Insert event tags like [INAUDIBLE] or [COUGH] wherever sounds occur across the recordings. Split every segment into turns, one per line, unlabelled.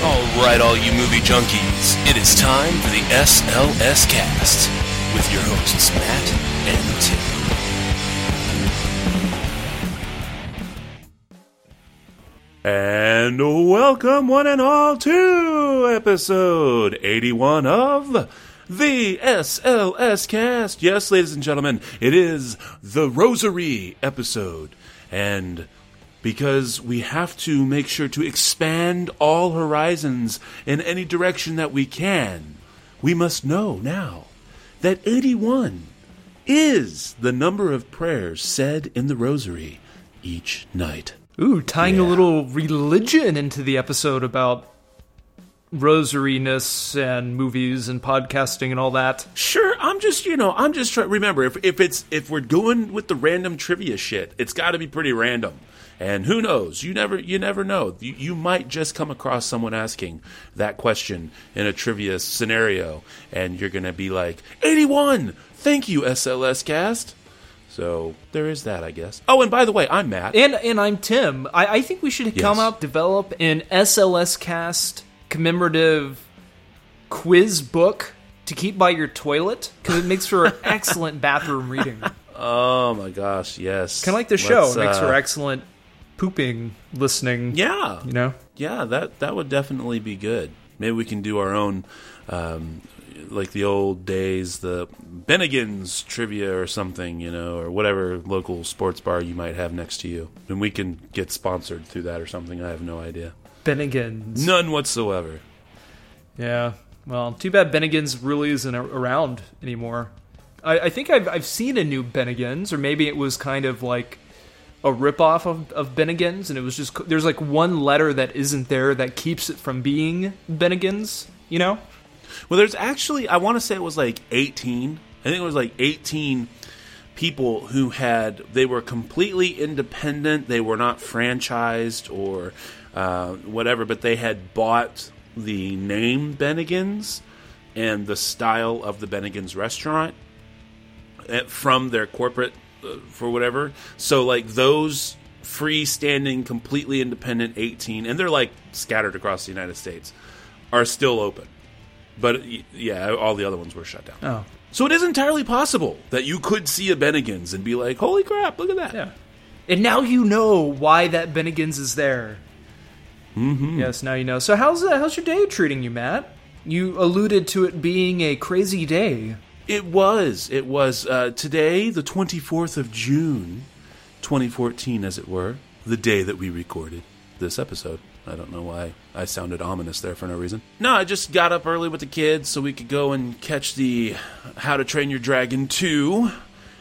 All right, all you movie junkies, it is time for the SLS Cast with your hosts Matt and Tim.
And welcome, one and all, to episode 81 of the SLS cast. Yes, ladies and gentlemen, it is the Rosary episode. And because we have to make sure to expand all horizons in any direction that we can, we must know now that 81 is the number of prayers said in the Rosary each night.
Ooh, tying a little religion into the episode about rosariness and movies and podcasting and all that.
Sure, I'm just you know I'm just trying. Remember, if if it's if we're going with the random trivia shit, it's got to be pretty random. And who knows? You never you never know. You, you might just come across someone asking that question in a trivia scenario, and you're gonna be like, "81, thank you, SLS Cast." So there is that, I guess. Oh, and by the way, I'm Matt.
And and I'm Tim. I, I think we should come
Yes.
up, develop an SLS cast commemorative quiz book to keep by your toilet because it makes for [LAUGHS] excellent bathroom reading.
Oh my gosh, yes.
Kind of like the show. It makes
uh,
for excellent pooping listening.
Yeah,
You know?
Yeah, that that would definitely be good. Maybe we can do our own, um, like the old days, the Bennigan's trivia or something, you know, or whatever local sports bar you might have next to you, and we can get sponsored through that or something. I have no idea,
Bennigan's.
none whatsoever.
Yeah. Well, too bad Bennigan's really isn't around anymore. I, I think I've I've seen a new Bennigan's, or maybe it was kind of like a ripoff of, of Bennigan's, and it was just there's like one letter that isn't there that keeps it from being Bennigan's. You know?
Well, there's actually, I want to say it was like 18. I think it was like 18 people who had, they were completely independent. They were not franchised or uh, whatever, but they had bought the name Bennigan's and the style of the Bennigan's restaurant eh, from their corporate for whatever. So like those freestanding, completely independent 18, and they're like scattered across the United States, are still open. But yeah, all the other ones were shut down.
Oh,
So it is entirely possible that you could see a Bennigan's and be like, "Holy crap, look at that!"
yeah. And now you know why that Bennigan's is there. Mm-hmm. Yes, now you know. So how's uh, how's your day treating you, Matt? You alluded to it being a crazy day.
It was. It was uh, today, the twenty fourth of June, twenty fourteen, as it were, the day that we recorded this episode. I don't know why I sounded ominous there for no reason. No, I just got up early with the kids so we could go and catch the How to Train Your Dragon two,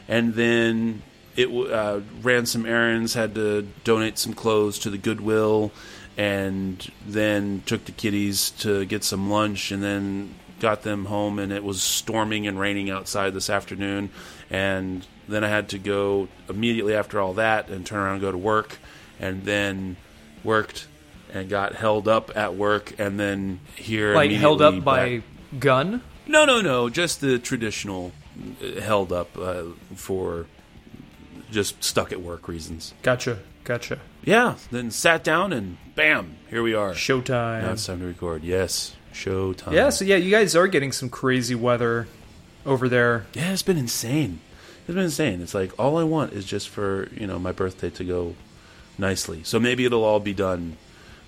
and then it uh, ran some errands, had to donate some clothes to the Goodwill, and then took the kiddies to get some lunch, and then got them home. And it was storming and raining outside this afternoon, and then I had to go immediately after all that and turn around and go to work, and then worked and got held up at work, and then here
Like held up by
back-
gun.
no, no, no. Just the traditional uh, held up uh, for just stuck at work reasons.
Gotcha, gotcha.
Yeah. Then sat down and bam, here we are.
Showtime.
Now it's time to record. Yes, show time.
Yeah, so yeah, you guys are getting some crazy weather over there.
Yeah, it's been insane. It's been insane. It's like all I want is just for you know my birthday to go nicely. So maybe it'll all be done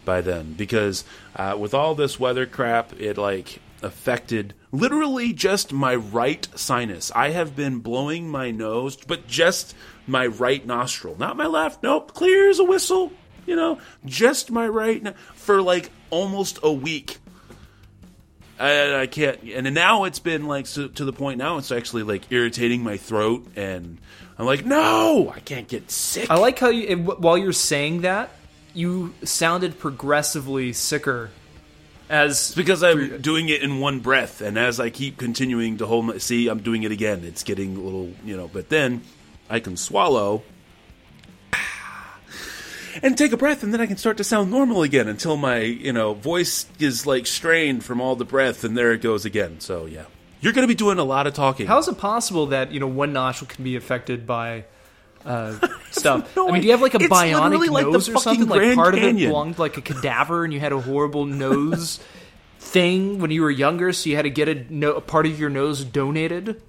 by then because uh, with all this weather crap, it like affected literally just my right sinus. I have been blowing my nose, but just my right nostril, not my left. Nope, clear as a whistle. You know, just my right no- for like almost a week. I, I can't, and now it's been like so, to the point now it's actually like irritating my throat, and I'm like, no, I can't get sick.
I like how you, while you're saying that, you sounded progressively sicker. As
It's because I'm doing it in one breath, and as I keep continuing to hold my, see, I'm doing it again. It's getting a little, you know, but then I can swallow and take a breath, and then I can start to sound normal again until my, you know, voice is like strained from all the breath, and there it goes again. So yeah, you're going to be doing a lot of talking.
how is it possible that you know one nostril can be affected by uh, [LAUGHS] stuff.
no
I mean, do you have like a bionic
like
nose or something?
fucking
Like
Grand
part of it belonged like a cadaver, and you had a horrible nose [LAUGHS] thing when you were younger, so you had to get a, no- a part of your nose donated,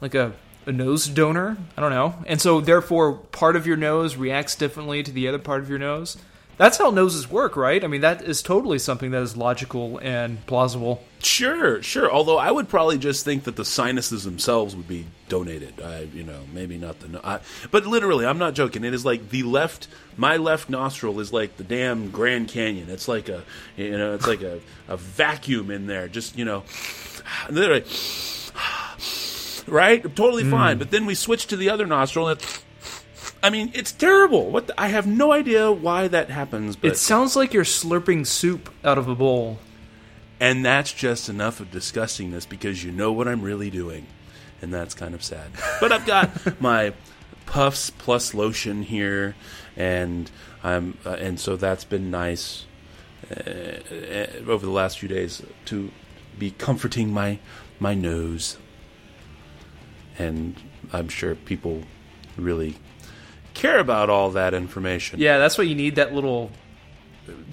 like a a nose donor. I don't know, and so therefore part of your nose reacts differently to the other part of your nose. That's how noses work, right? I mean, that is totally something that is logical and plausible.
Sure, sure. Although I would probably just think that the sinuses themselves would be donated. I, you know, maybe not the. I, but literally, I'm not joking. It is like the left. My left nostril is like the damn Grand Canyon. It's like a, you know, it's like a, a vacuum in there. Just you know, literally, right? Totally fine. But then we switch to the other nostril, and. I mean, it's terrible. What the, I have no idea why that happens, but
It sounds like you're slurping soup out of a bowl.
And that's just enough of disgustingness because you know what I'm really doing. And that's kind of sad. But I've got [LAUGHS] my puffs plus lotion here and I'm uh, and so that's been nice uh, uh, over the last few days to be comforting my my nose. And I'm sure people really care about all that information.
Yeah, that's what you need. That little,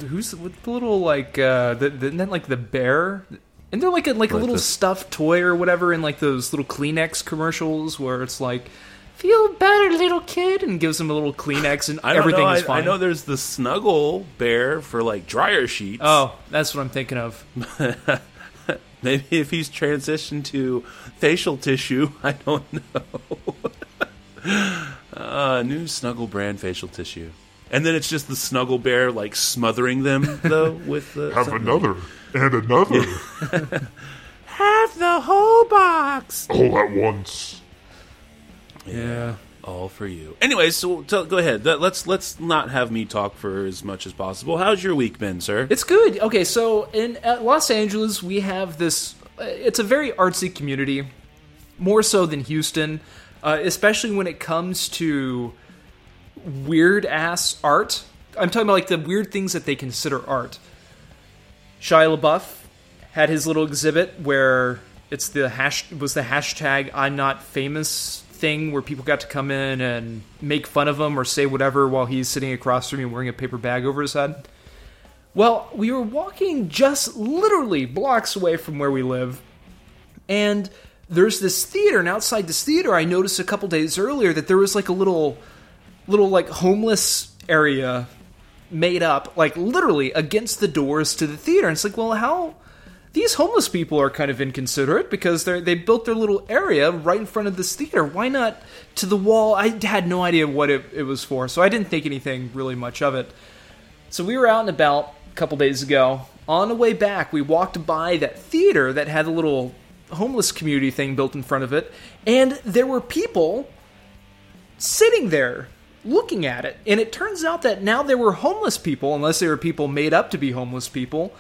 who's with the little like, uh, the, the, isn't like the bear? And they're like a like a little
the-
stuffed toy or whatever in like those little Kleenex commercials where it's like, feel better, little kid, and gives them a little Kleenex and [LAUGHS]
I
everything
know.
is
I,
fine.
I know there's the snuggle bear for like dryer sheets.
oh, that's what I'm thinking of. [LAUGHS]
Maybe if he's transitioned to facial tissue, [LAUGHS] I don't know. [LAUGHS] uh, new Snuggle brand facial tissue. And then it's just the Snuggle bear like smothering them [LAUGHS] though with the
Have
something.
another and another
have the whole box.
all at once.
Yeah.
All for you. Anyways, so go ahead. Let- Let's let's not have me talk for as much as possible. How's your week been, sir?
It's good. Okay, so in Los Angeles, we have this. Uh, it's a very artsy community, more so than Houston, uh, especially when it comes to weird ass art. I'm talking about like the weird things that they consider art. Shia LaBeouf had his little exhibit where it's the hash was the hashtag I'm not famous thing where people got to come in and make fun of him or say whatever while he's sitting across from me wearing a paper bag over his head. Well, we were walking just literally blocks away from where we live, and there's this theater, and outside this theater, I noticed a couple days earlier that there was like a little, little like homeless area made up, like literally against the doors to the theater. And it's like, well, how these homeless people are kind of inconsiderate because they they built their little area right in front of this theater. Why not to the wall? I had no idea what it, it was for, so I didn't think anything really much of it. So we were out and about a couple days ago. On the way back, we walked by that theater that had a little homeless community thing built in front of it, and there were people sitting there looking at it. And it turns out that now there were homeless people, unless they were people made up to be homeless people.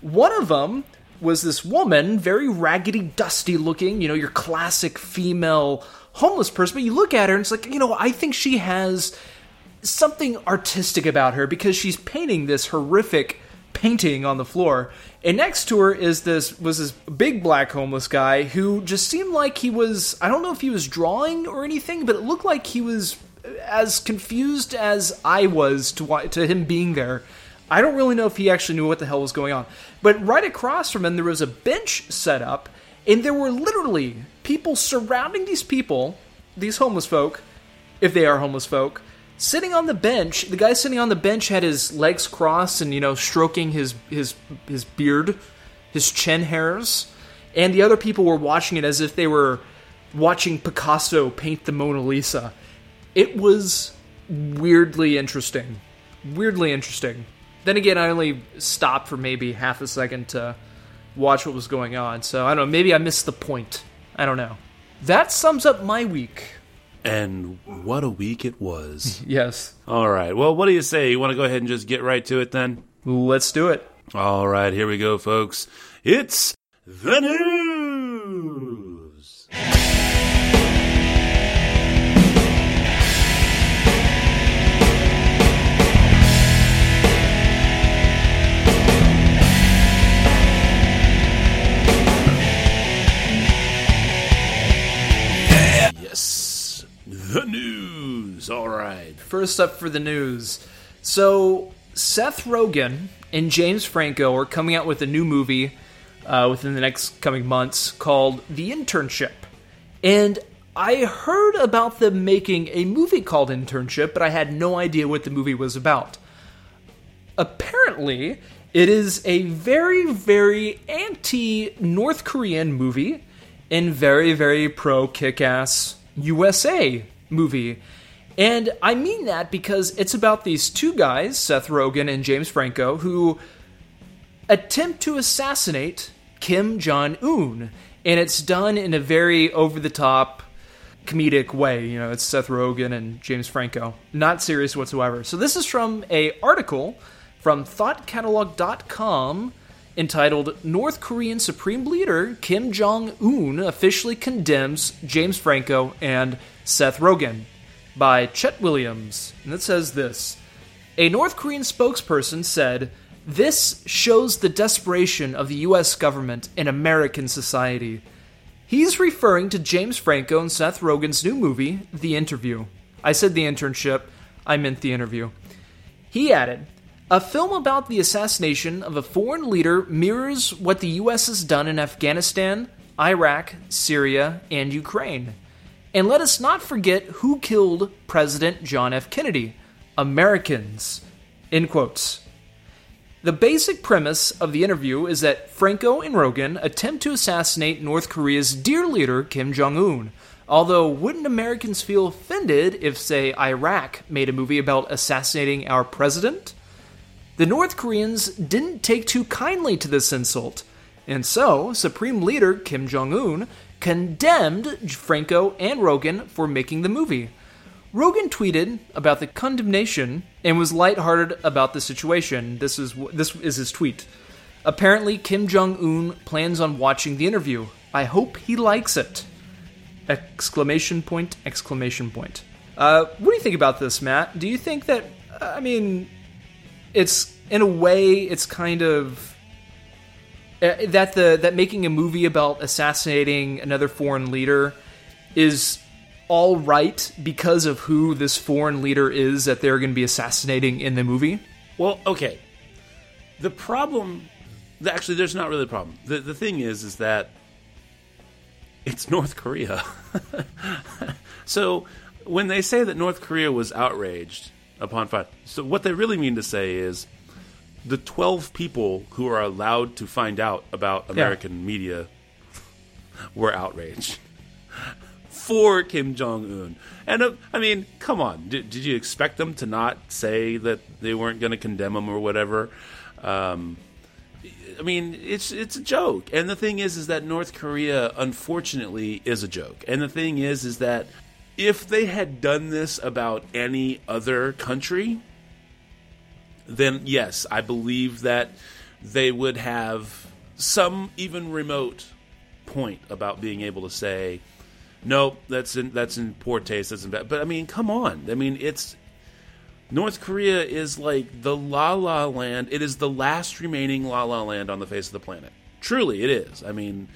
One of them was this woman, very raggedy, dusty looking, you know, your classic female homeless person. But you look at her and it's like, you know, I think she has something artistic about her because she's painting this horrific painting on the floor. And next to her is this was this big black homeless guy who just seemed like he was I don't know if he was drawing or anything, but it looked like he was as confused as I was to to him being there. I don't really know if he actually knew what the hell was going on. But right across from him there was a bench set up and there were literally people surrounding these people, these homeless folk, if they are homeless folk, sitting on the bench. The guy sitting on the bench had his legs crossed and you know stroking his his his beard, his chin hairs, and the other people were watching it as if they were watching Picasso paint the Mona Lisa. It was weirdly interesting. Weirdly interesting. Then again, I only stopped for maybe half a second to watch what was going on. So I don't know, maybe I missed the point. I don't know. That sums up my week.
And what a week it was. [LAUGHS]
Yes.
All right. Well, what do you say? You want to go ahead and just get right to it then?
Let's do it.
All right, here we go, folks. It's the news. The news.
All right. First up for the news. So, Seth Rogen and James Franco are coming out with a new movie uh, within the next coming months called The Internship. And I heard about them making a movie called Internship, but I had no idea what the movie was about. Apparently, it is a very, very anti North Korean movie and very, very pro kick ass USA movie. And I mean that because it's about these two guys, Seth Rogen and James Franco, who attempt to assassinate Kim Jong un. And it's done in a very over the top, comedic way. You know, it's Seth Rogen and James Franco. Not serious whatsoever. So this is from a article from thoughtcatalog.com entitled North Korean Supreme Leader Kim Jong Un officially condemns James Franco and Seth Rogen by Chet Williams. And it says this A North Korean spokesperson said, This shows the desperation of the U.S. government in American society. He's referring to James Franco and Seth Rogen's new movie, The Interview. I said the internship, I meant the interview. He added, a film about the assassination of a foreign leader mirrors what the US has done in Afghanistan, Iraq, Syria, and Ukraine. And let us not forget who killed President John F. Kennedy Americans. In quotes. The basic premise of the interview is that Franco and Rogen attempt to assassinate North Korea's dear leader, Kim Jong un. Although, wouldn't Americans feel offended if, say, Iraq made a movie about assassinating our president? The North Koreans didn't take too kindly to this insult, and so Supreme Leader Kim Jong un condemned Franco and Rogen for making the movie. Rogen tweeted about the condemnation and was lighthearted about the situation. This is this is his tweet. Apparently, Kim Jong Un plans on watching the interview. I hope he likes it! Exclamation point! Exclamation point! Uh, what do you think about this, Matt? Do you think that I mean it's in a way it's kind of Uh, that the that making a movie about assassinating another foreign leader is all right because of who this foreign leader is that they're going to be assassinating in the movie.
Well, okay. The problem, actually, there's not really a problem. The the thing is, is that it's [LAUGHS] North Korea. [LAUGHS] so when they say that North Korea was outraged, upon fire. So what they really mean to say is the 12 people who are allowed to find out about American yeah. media were outraged for Kim Jong Un. And uh, I mean, come on, did, did, you expect them to not say that they weren't going to condemn him or whatever? Um, I mean, it's it's a joke. And the thing is, is that North Korea, unfortunately, is a joke. And the thing is, is that if they had done this about any other country, then yes, I believe that they would have some even remote point about being able to say, "Nope, that's in that's in poor taste. That's in bad." But I mean, come on. I mean, it's North Korea is like the La La Land. It is the last remaining La La Land on the face of the planet. Truly, it is. I mean,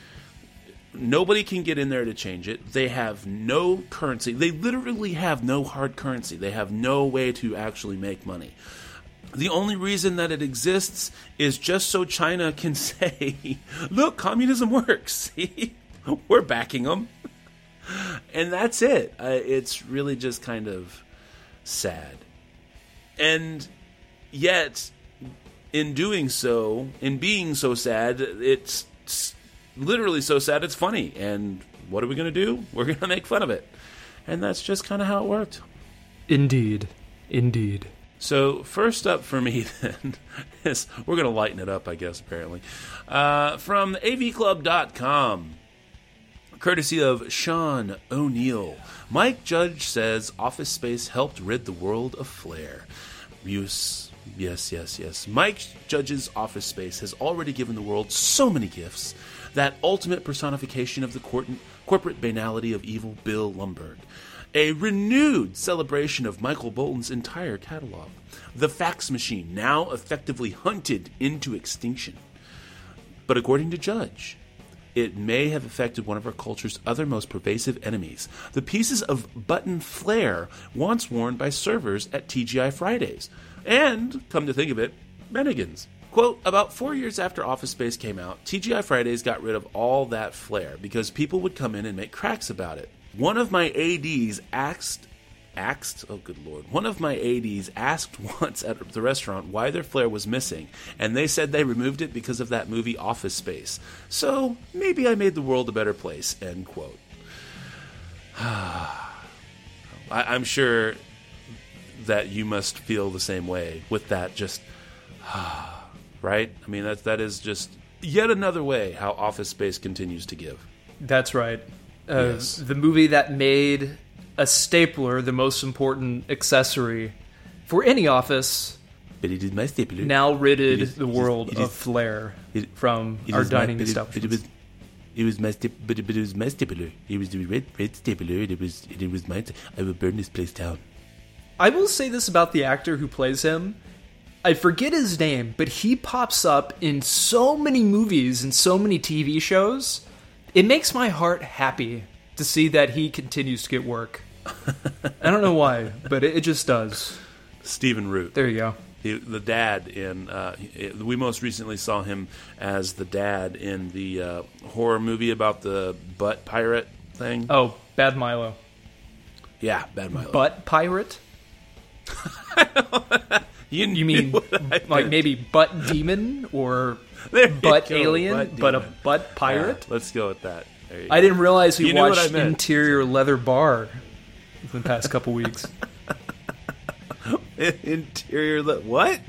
Nobody can get in there to change it. They have no currency. They literally have no hard currency. They have no way to actually make money. The only reason that it exists is just so China can [LAUGHS] say, look, communism works. See? [LAUGHS] We're backing them. And that's it. Uh, it's really just kind of sad. And yet, in doing so, in being so sad, it's literally so sad it's funny. And what are we going to do? We're going [LAUGHS] to make fun of it. And that's just kind of how it worked.
Indeed. Indeed.
So, first up for me [LAUGHS] then is we're going to lighten it up, I guess, apparently. Uh, from avclub.com, courtesy of Sean O'Neill. Mike Judge says Office Space helped rid the world of flair. Use, yes, yes, yes. Mike Judge's Office Space has already given the world so many gifts that ultimate personification of the corporate banality of evil Bill Lumbergh. A renewed celebration of Michael Bolton's entire catalog. The fax machine, now effectively hunted into extinction. But according to Judge, it may have affected one of our culture's other most pervasive enemies the pieces of button flair once worn by servers at TGI Fridays. And, come to think of it, Bennigan's. Quote, about four years after Office Space came out, TGI Fridays got rid of all that flair because people would come in and make cracks about it. One of my ADs asked asked oh good lord. One of my ads asked [LAUGHS] once at the restaurant why their flair was missing and they said they removed it because of that movie office space. So maybe i made the world a better place end quote. [SIGHS] I, i'm sure that you must feel the same way with that just [SIGHS] right? I mean that that is just yet another way how office space continues to give.
That's right. Uh,
Yes.
The movie that made a stapler the most important accessory for any office
but it is my stapler
now ridded
is-
the
is-
world
it
of
is-
flair from our
is my-
dining
it-
establishments.
It was, it was my stip, but, it- but it was my stapler. It was the red red stapler. and It was it was my. I will burn this place down.
I will say this about the actor who plays him. I forget his name, but he pops up in so many movies and so many TV shows. It makes my heart happy to see that he continues to get work. I don't know why, but it, it just does.
Stephen Root,
There you go.
he, the dad in. Uh, we most recently saw him as the dad in the uh, horror movie about the butt pirate thing.
Oh, Bad Milo.
Yeah, Bad Milo.
Butt pirate? [LAUGHS] [LAUGHS]
you,
You mean
knew what I
like maybe butt demon or [LAUGHS] butt
go,
alien,
butt
but a butt pirate?
Yeah, let's go with that.
I
go.
didn't realize we
You
watched Interior Leather Bar in the past couple weeks. [LAUGHS]
Interior. Le- what?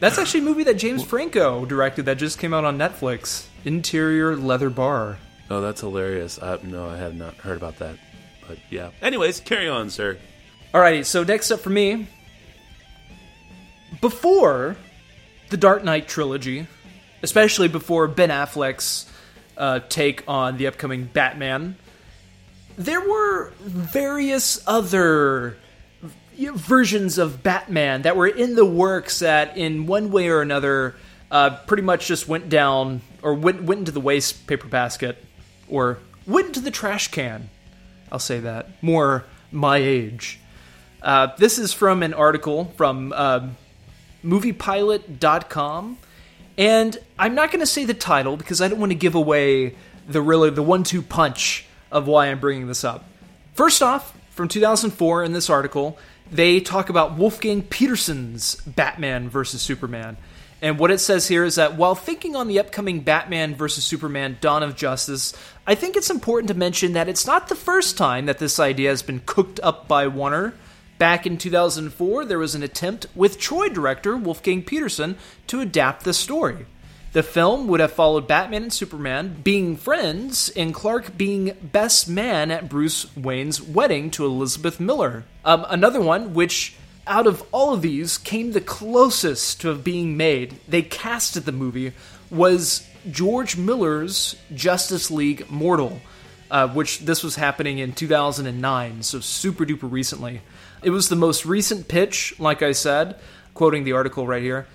That's actually a movie that James Franco directed that just came out on Netflix. Interior Leather Bar.
Oh, that's hilarious. I, no, I have not heard about that. But yeah. Anyways, carry on, sir.
Alrighty, so next up for me. Before the Dark Knight trilogy, especially before Ben Affleck's uh, take on the upcoming Batman, there were various other versions of Batman that were in the works that, in one way or another, uh, pretty much just went down or went went into the waste paper basket or went into the trash can. I'll say that more my age. Uh, this is from an article from uh, moviepilot.com. And I'm not going to say the title because I don't want to give away the really the one-two punch of why I'm bringing this up. First off, from 2004 in this article, they talk about Wolfgang Petersen's Batman versus Superman. And what it says here is that while thinking on the upcoming Batman versus Superman Dawn of Justice, I think it's important to mention that it's not the first time that this idea has been cooked up by Warner. Back in 2004, there was an attempt with Troy director Wolfgang Petersen to adapt the story. The film would have followed Batman and Superman being friends and Clark being best man at Bruce Wayne's wedding to Elizabeth Miller. Um, another one, which out of all of these came the closest to being made, they casted the movie, was George Miller's Justice League Mortal, uh, which this was happening in 2009, so super duper recently. It was the most recent pitch, like I said, quoting the article right here.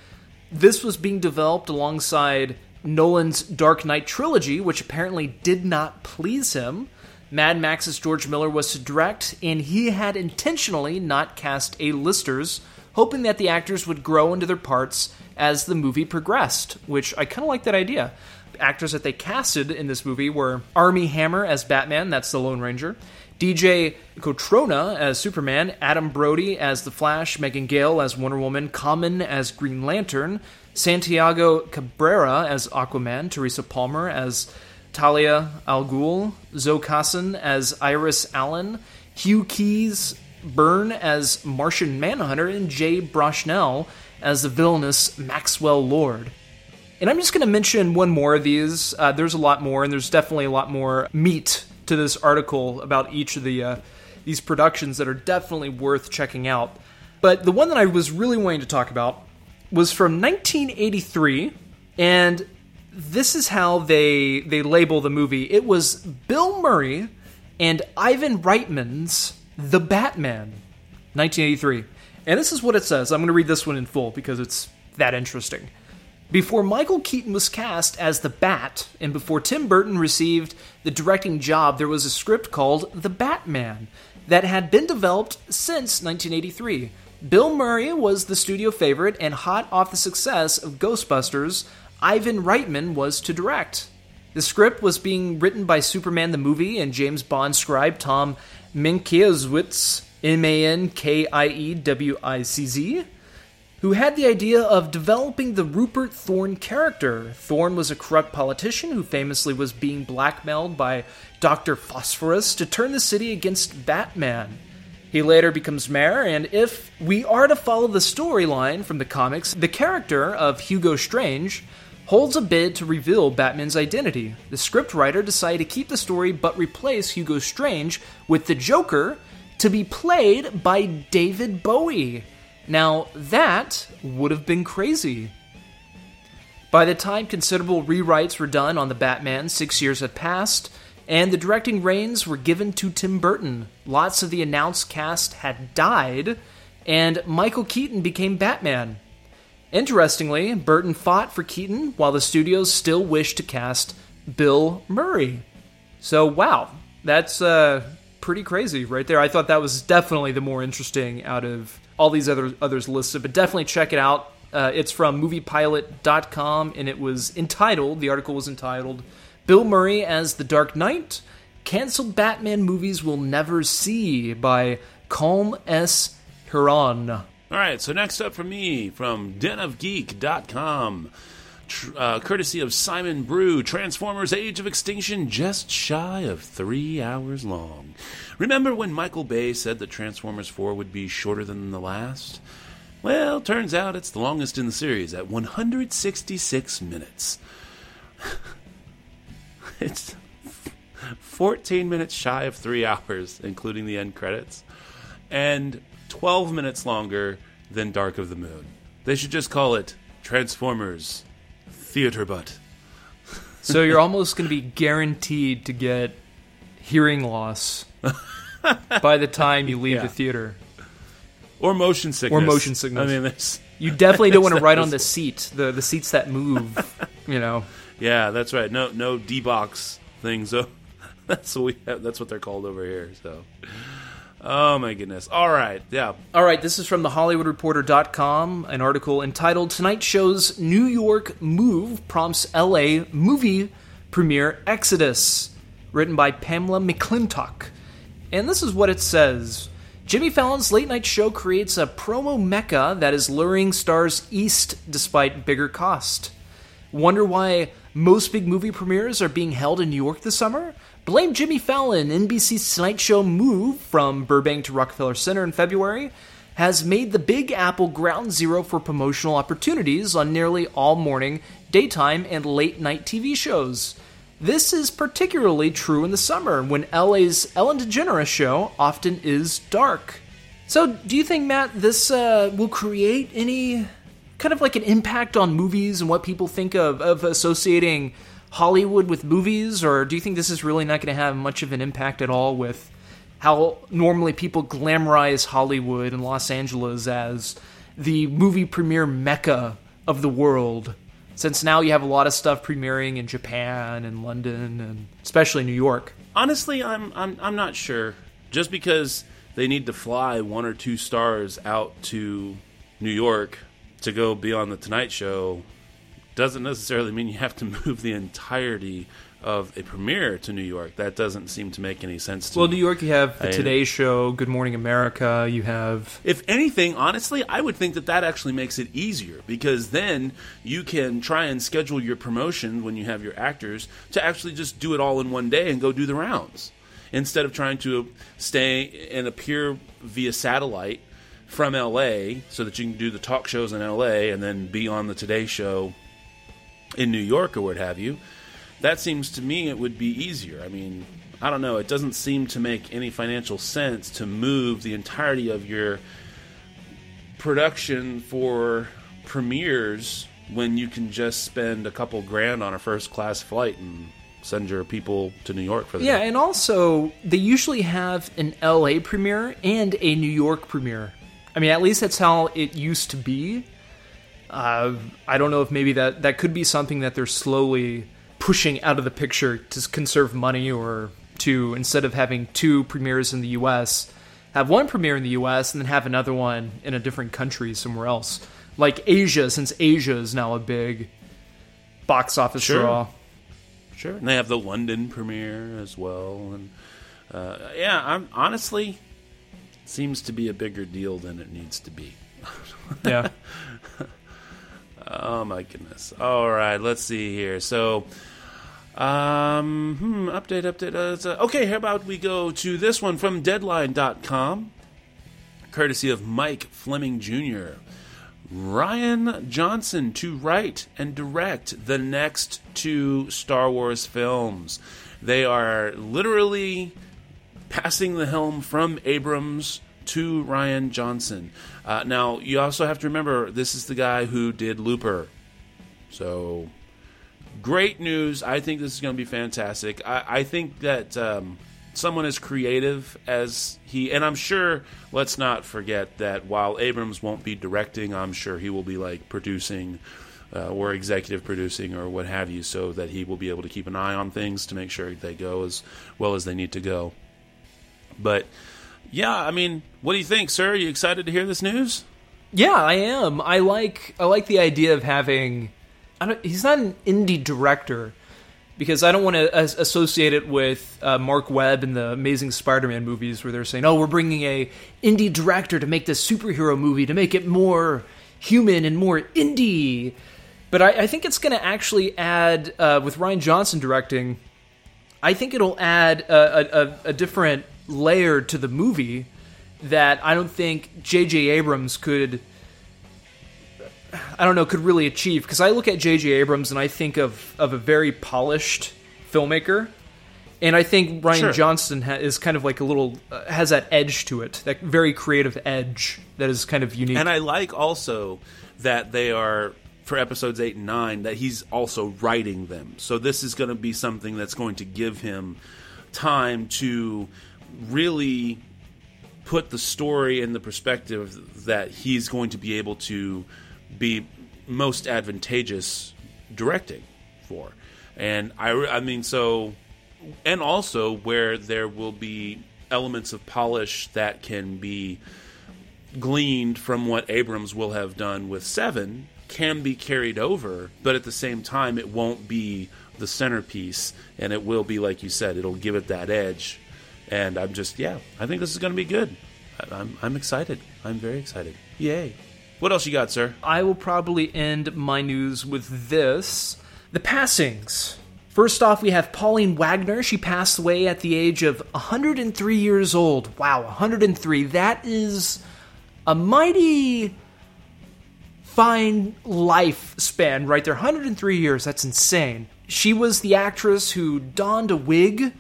This was being developed alongside Nolan's Dark Knight trilogy, which apparently did not please him. Mad Max's George Miller was to direct, and he had intentionally not cast A-listers, hoping that the actors would grow into their parts as the movie progressed, which I kind of like that idea. Actors that they casted in this movie were Armie Hammer as Batman, that's the Lone Ranger, DJ Cotrona as Superman, Adam Brody as The Flash, Megan Gale as Wonder Woman, Common as Green Lantern, Santiago Cabrera as Aquaman, Teresa Palmer as Talia Al Ghul, Zoe as Iris Allen, Hugh Keys Byrne as Martian Manhunter, and Jay Baruchel as the villainous Maxwell Lord. And I'm just going to mention one more of these. Uh, there's a lot more, and there's definitely a lot more meat to this article about each of the uh, these productions that are definitely worth checking out. But the one that I was really wanting to talk about was from 1983, and this is how they they label the movie. It was Bill Murray and Ivan Reitman's The Batman, 1983. And this is what it says. I'm going to read this one in full because it's that interesting. Before Michael Keaton was cast as the Bat, and before Tim Burton received the directing job, there was a script called The Batman that had been developed since 1983. Bill Murray was the studio favorite, and hot off the success of Ghostbusters, Ivan Reitman was to direct. The script was being written by Superman the movie and James Bond scribe Tom Mankiewicz, M A N K I E W I C Z, who had the idea of developing the Rupert Thorne character. Thorne was a corrupt politician who famously was being blackmailed by Dr. Phosphorus to turn the city against Batman. He later becomes mayor, and if we are to follow the storyline from the comics, the character of Hugo Strange holds a bid to reveal Batman's identity. The scriptwriter decided to keep the story but replace Hugo Strange with the Joker to be played by David Bowie. Now, that would have been crazy. By the time considerable rewrites were done on the Batman, six years had passed, and the directing reins were given to Tim Burton. Lots of the announced cast had died, and Michael Keaton became Batman. Interestingly, Burton fought for Keaton while the studios still wished to cast Bill Murray. So, wow, that's uh, pretty crazy right there. I thought that was definitely the more interesting out of all these other others listed, but definitely check it out. Uh, it's from moviepilot.com and it was entitled, the article was entitled, Bill Murray as the Dark Knight Cancelled Batman Movies We'll Never See by Calm S. Huron.
All right, so next up for me from denofgeek.com. Tr- Uh, courtesy of Simon Brew, Transformers Age of Extinction just shy of three hours long. Remember when Michael Bay said that Transformers 4 would be shorter than the last? Well, turns out it's the longest in the series at 166 minutes. [LAUGHS] it's 14 minutes shy of three hours, including the end credits, and 12 minutes longer than Dark of the Moon. They should just call it Transformers Theater Butt.
So you're almost going to be guaranteed to get hearing loss [LAUGHS] by the time you leave
Yeah.
the theater.
Or motion sickness.
Or motion sickness.
I mean.
You definitely don't want to [LAUGHS] ride on the seat, the the seats that move. You know,
Yeah, that's right. No, no D box things. So [LAUGHS] that's what we have. That's what they're called over here. So, oh my goodness. All right, yeah.
All right, this is from the HollywoodReporter.com, an article entitled Tonight Show's New York Move Prompts LA Movie Premiere Exodus, written by Pamela McClintock. And this is what it says Jimmy Fallon's late night show creates a promo mecca that is luring stars east despite bigger cost. Wonder why most big movie premieres are being held in New York this summer? Blame Jimmy Fallon. NBC's Tonight Show move from Burbank to Rockefeller Center in February has made the Big Apple ground zero for promotional opportunities on nearly all morning, daytime, and late night TV shows. This is particularly true in the summer when LA's Ellen DeGeneres show often is dark. So, do you think, Matt, this uh, will create any kind of like an impact on movies and what people think of, of associating Hollywood with movies? Or do you think this is really not going to have much of an impact at all with how normally people glamorize Hollywood and Los Angeles as the movie premiere mecca of the world? Since now you have a lot of stuff premiering in Japan and London and especially New York.
Honestly, I'm I'm I'm not sure. Just because they need to fly one or two stars out to New York to go be on the Tonight Show doesn't necessarily mean you have to [LAUGHS] move the entirety of a premiere to New York. That doesn't seem to make any sense to
Well,
me.
New York, you have the
I-
Today Show, Good Morning America. You have
If anything, honestly, I would think that that actually makes it easier because then you can try and schedule your promotion when you have your actors to actually just do it all in one day and go do the rounds instead of trying to stay and appear via satellite from LA so that you can do the talk shows in LA and then be on the Today Show in New York or what have you. That seems to me it would be easier. I mean, I don't know. It doesn't seem to make any financial sense to move the entirety of your production for premieres when you can just spend a couple grand on a first class flight and send your people to New York for the
Yeah,
day.
and also they usually have an LA premiere and a New York premiere. I mean, at least that's how it used to be. Uh, I don't know if maybe that that could be something that they're slowly pushing out of the picture to conserve money, or to instead of having two premieres in the U.S., have one premiere in the U.S. and then have another one in a different country somewhere else, like Asia, since Asia is now a big box office
Sure.
draw.
Sure. And they have the London premiere as well, and uh, yeah, I'm honestly seems to be a bigger deal than it needs to be.
Yeah. [LAUGHS]
Oh my goodness! All right, let's see here. So, um, hmm, update, update. Uh, okay, how about we go to this one from Deadline.com, courtesy of Mike Fleming Jr. Rian Johnson to write and direct the next two Star Wars films. They are literally passing the helm from Abrams to Rian Johnson. Uh, now, you also have to remember this is the guy who did Looper. So, great news. I think this is going to be fantastic. I, I think that um, someone as creative as he, and I'm sure, let's not forget that while Abrams won't be directing, I'm sure he will be like producing. Uh, or executive producing, or what have you, so that he will be able to keep an eye on things to make sure they go as well as they need to go. But yeah, I mean, what do you think, sir? Are you excited to hear this news?
Yeah, I am. I like I like the idea of having. I don't, he's not an indie director because I don't want to as- associate it with uh, Marc Webb and the Amazing Spider-Man movies, where they're saying, "Oh, we're bringing a indie director to make this superhero movie to make it more human and more indie." But I, I think it's going to actually add uh, with Rian Johnson directing. I think it'll add a, a, a, a different layer to the movie that I don't think J.J. Abrams could. I don't know, could really achieve because I look at J.J. Abrams and I think of of a very polished filmmaker, and I think Rian
Sure.
Johnson ha- is kind of like a little uh, has that edge to it, that very creative edge that is kind of unique.
And I like also that they are for episodes eight and nine that he's also writing them. So this is going to be something that's going to give him time to really put the story in the perspective that he's going to be able to be most advantageous directing for. And I, I mean, so, and also where there will be elements of polish that can be gleaned from what Abrams will have done with Seven can be carried over, but at the same time, it won't be the centerpiece, and it will be like you said, it'll give it that edge. And I'm just, yeah, I think this is going to be good. I'm, I'm excited. I'm very excited. Yay! What else you got, sir?
I will probably end my news with this the passings. First off, we have Pauline Wagner. She passed away at the age of 103 years old. Wow, 103. That is a mighty fine lifespan right there. 103 years. That's insane. She was the actress who donned a wig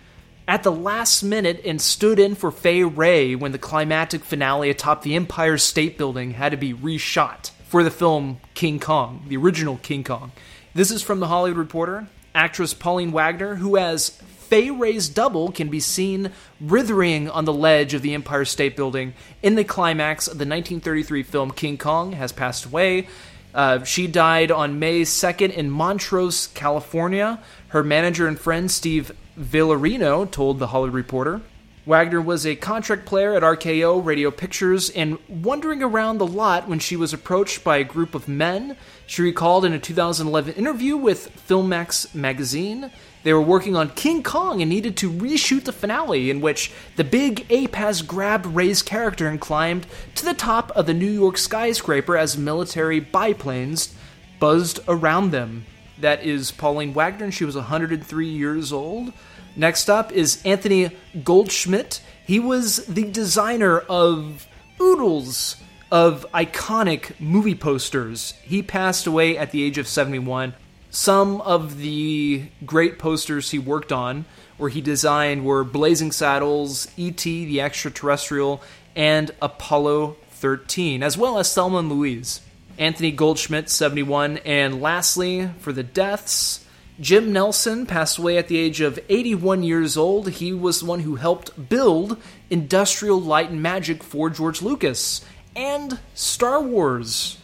at the last minute and stood in for Fay Wray when the climactic finale atop the Empire State Building had to be reshot for the film King Kong, the original King Kong. This is from the Hollywood Reporter. Actress Pauline Wagner, who as Fay Wray's double can be seen writhing on the ledge of the Empire State Building in the climax of the 1933 film King Kong, has passed away. Uh, she died on May 2nd in Montrose, California. Her manager and friend Steve Villarino told the Hollywood Reporter. Wagner was a contract player at RKO Radio Pictures and wandering around the lot when she was approached by a group of men. She recalled in a 2011 interview with Filmex magazine they were working on King Kong and needed to reshoot the finale, in which the big ape has grabbed Wray's character and climbed to the top of the New York skyscraper as military biplanes buzzed around them. That is Pauline Wagner, she was 103 years old. Next up is Anthony Goldschmidt. He was the designer of oodles of iconic movie posters. He passed away at the age of 71. Some of the great posters he worked on or he designed were Blazing Saddles, E.T., the Extraterrestrial, and Apollo 13, as well as Thelma and Louise. Anthony Goldschmidt, 71. And lastly, for the deaths, Jim Nelson passed away at the age of 81 years old. He was the one who helped build Industrial Light and Magic for George Lucas and Star Wars.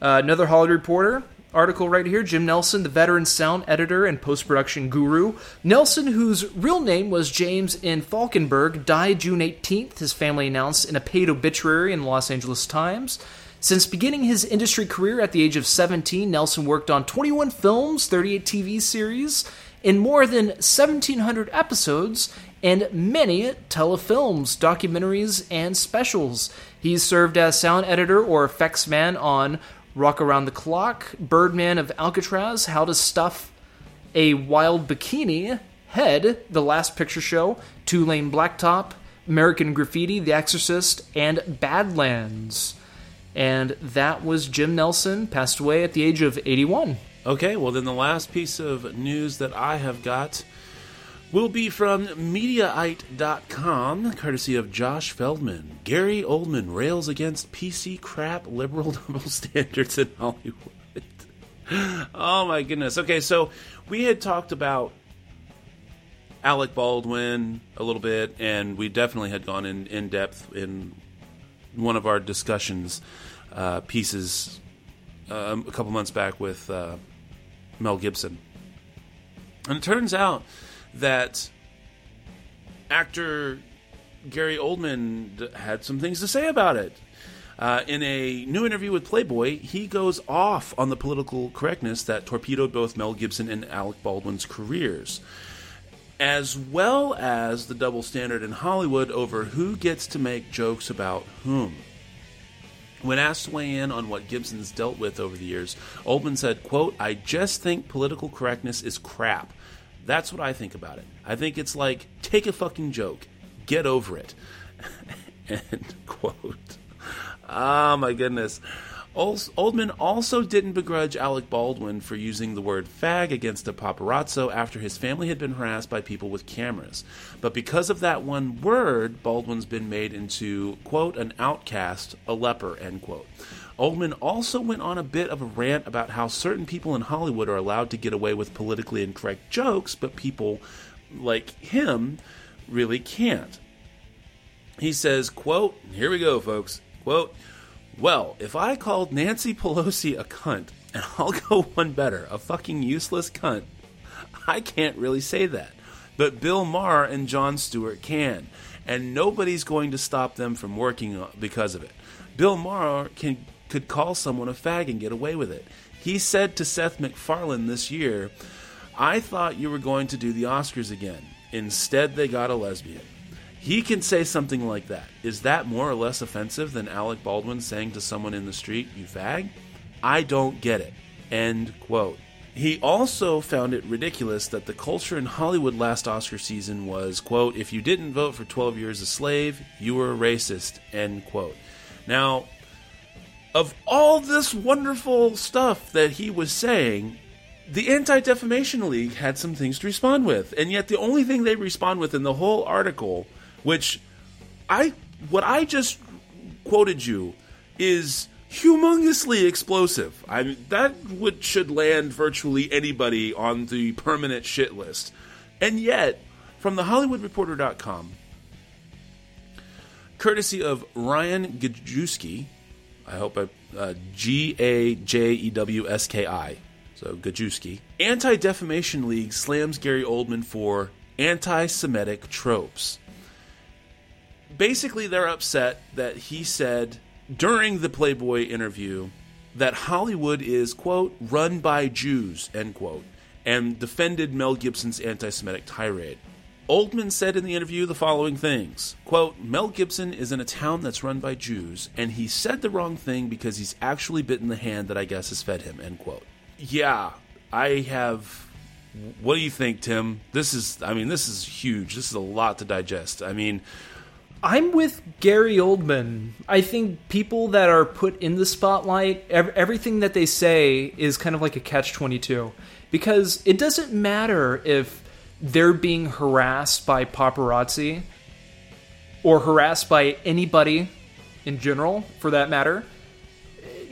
Uh, another Hollywood Reporter article right here Jim Nelson, the veteran sound editor and post production guru. Nelson, whose real name was James in Falkenberg, died June 18th, his family announced in a paid obituary in the Los Angeles Times. Since beginning his industry career at the age of 17, Nelson worked on 21 films, 38 TV series, in more than 1,700 episodes, and many telefilms, documentaries, and specials. He's served as sound editor or effects man on Rock Around the Clock, Birdman of Alcatraz, How to Stuff a Wild Bikini, Head, The Last Picture Show, Two Lane Blacktop, American Graffiti, The Exorcist, and Badlands. And that was Jim Nelson, passed away at the age of 81.
Okay, well, then the last piece of news that I have got will be from Mediaite.com, courtesy of Josh Feldman. Gary Oldman rails against PC crap liberal [LAUGHS] double standards in Hollywood. oh my goodness. Okay, so we had talked about Alec Baldwin a little bit, and we definitely had gone in, in depth in one of our discussions uh, pieces uh, a couple months back with uh, Mel Gibson. And it turns out that actor Gary Oldman had some things to say about it. Uh, in a new interview with Playboy, he goes off on the political correctness that torpedoed both Mel Gibson and Alec Baldwin's careers, as well as the double standard in Hollywood over who gets to make jokes about whom. When asked to weigh in on what Gibson's dealt with over the years, Oldman said, quote, I just think political correctness is crap. That's what I think about it. I think it's like, take a fucking joke, get over it. [LAUGHS] End quote. Ah, my goodness. Oldman also didn't begrudge Alec Baldwin for using the word fag against a paparazzo after his family had been harassed by people with cameras. But because of that one word, Baldwin's been made into, quote, an outcast, a leper, end quote. Oldman also went on a bit of a rant about how certain people in Hollywood are allowed to get away with politically incorrect jokes, but people like him really can't. He says, quote, here we go, folks, quote, well, if I called Nancy Pelosi a cunt, and I'll go one better, a fucking useless cunt, I can't really say that. But Bill Maher and Jon Stewart can, and nobody's going to stop them from working because of it. Bill Maher can could call someone a fag and get away with it. He said to Seth MacFarlane this year, I thought you were going to do the Oscars again. Instead, they got a lesbian. He can say something like that. Is that more or less offensive than Alec Baldwin saying to someone in the street, you fag? I don't get it. End quote. He also found it ridiculous that the culture in Hollywood last Oscar season was, quote, if you didn't vote for 12 Years a Slave, you were a racist, end quote. Now, of all this wonderful stuff that he was saying, the Anti Defamation League had some things to respond with. And yet, the only thing they respond with in the whole article, which I, what I just quoted you, is humongously explosive. I mean, that would should land virtually anybody on the permanent shit list. And yet, from the HollywoodReporter.com, courtesy of Ryan Gajewski, I hope I uh, G A J E W S K I. So Gajewski. Anti Defamation League slams Gary Oldman for anti Semitic tropes. Basically, they're upset that he said during the Playboy interview that Hollywood is, quote, run by Jews, end quote, and defended Mel Gibson's anti Semitic tirade. Oldman said in the interview the following things quote, Mel Gibson is in a town that's run by Jews, and he said the wrong thing because he's actually bitten the hand that I guess has fed him, end quote. Yeah, I have what do you think, Tim? This is I mean, this is huge. This is a lot to digest. I mean
I'm with Gary Oldman. I think people that are put in the spotlight, ev- everything that they say is kind of like a catch 22 because it doesn't matter if they're being harassed by paparazzi or harassed by anybody in general, for that matter.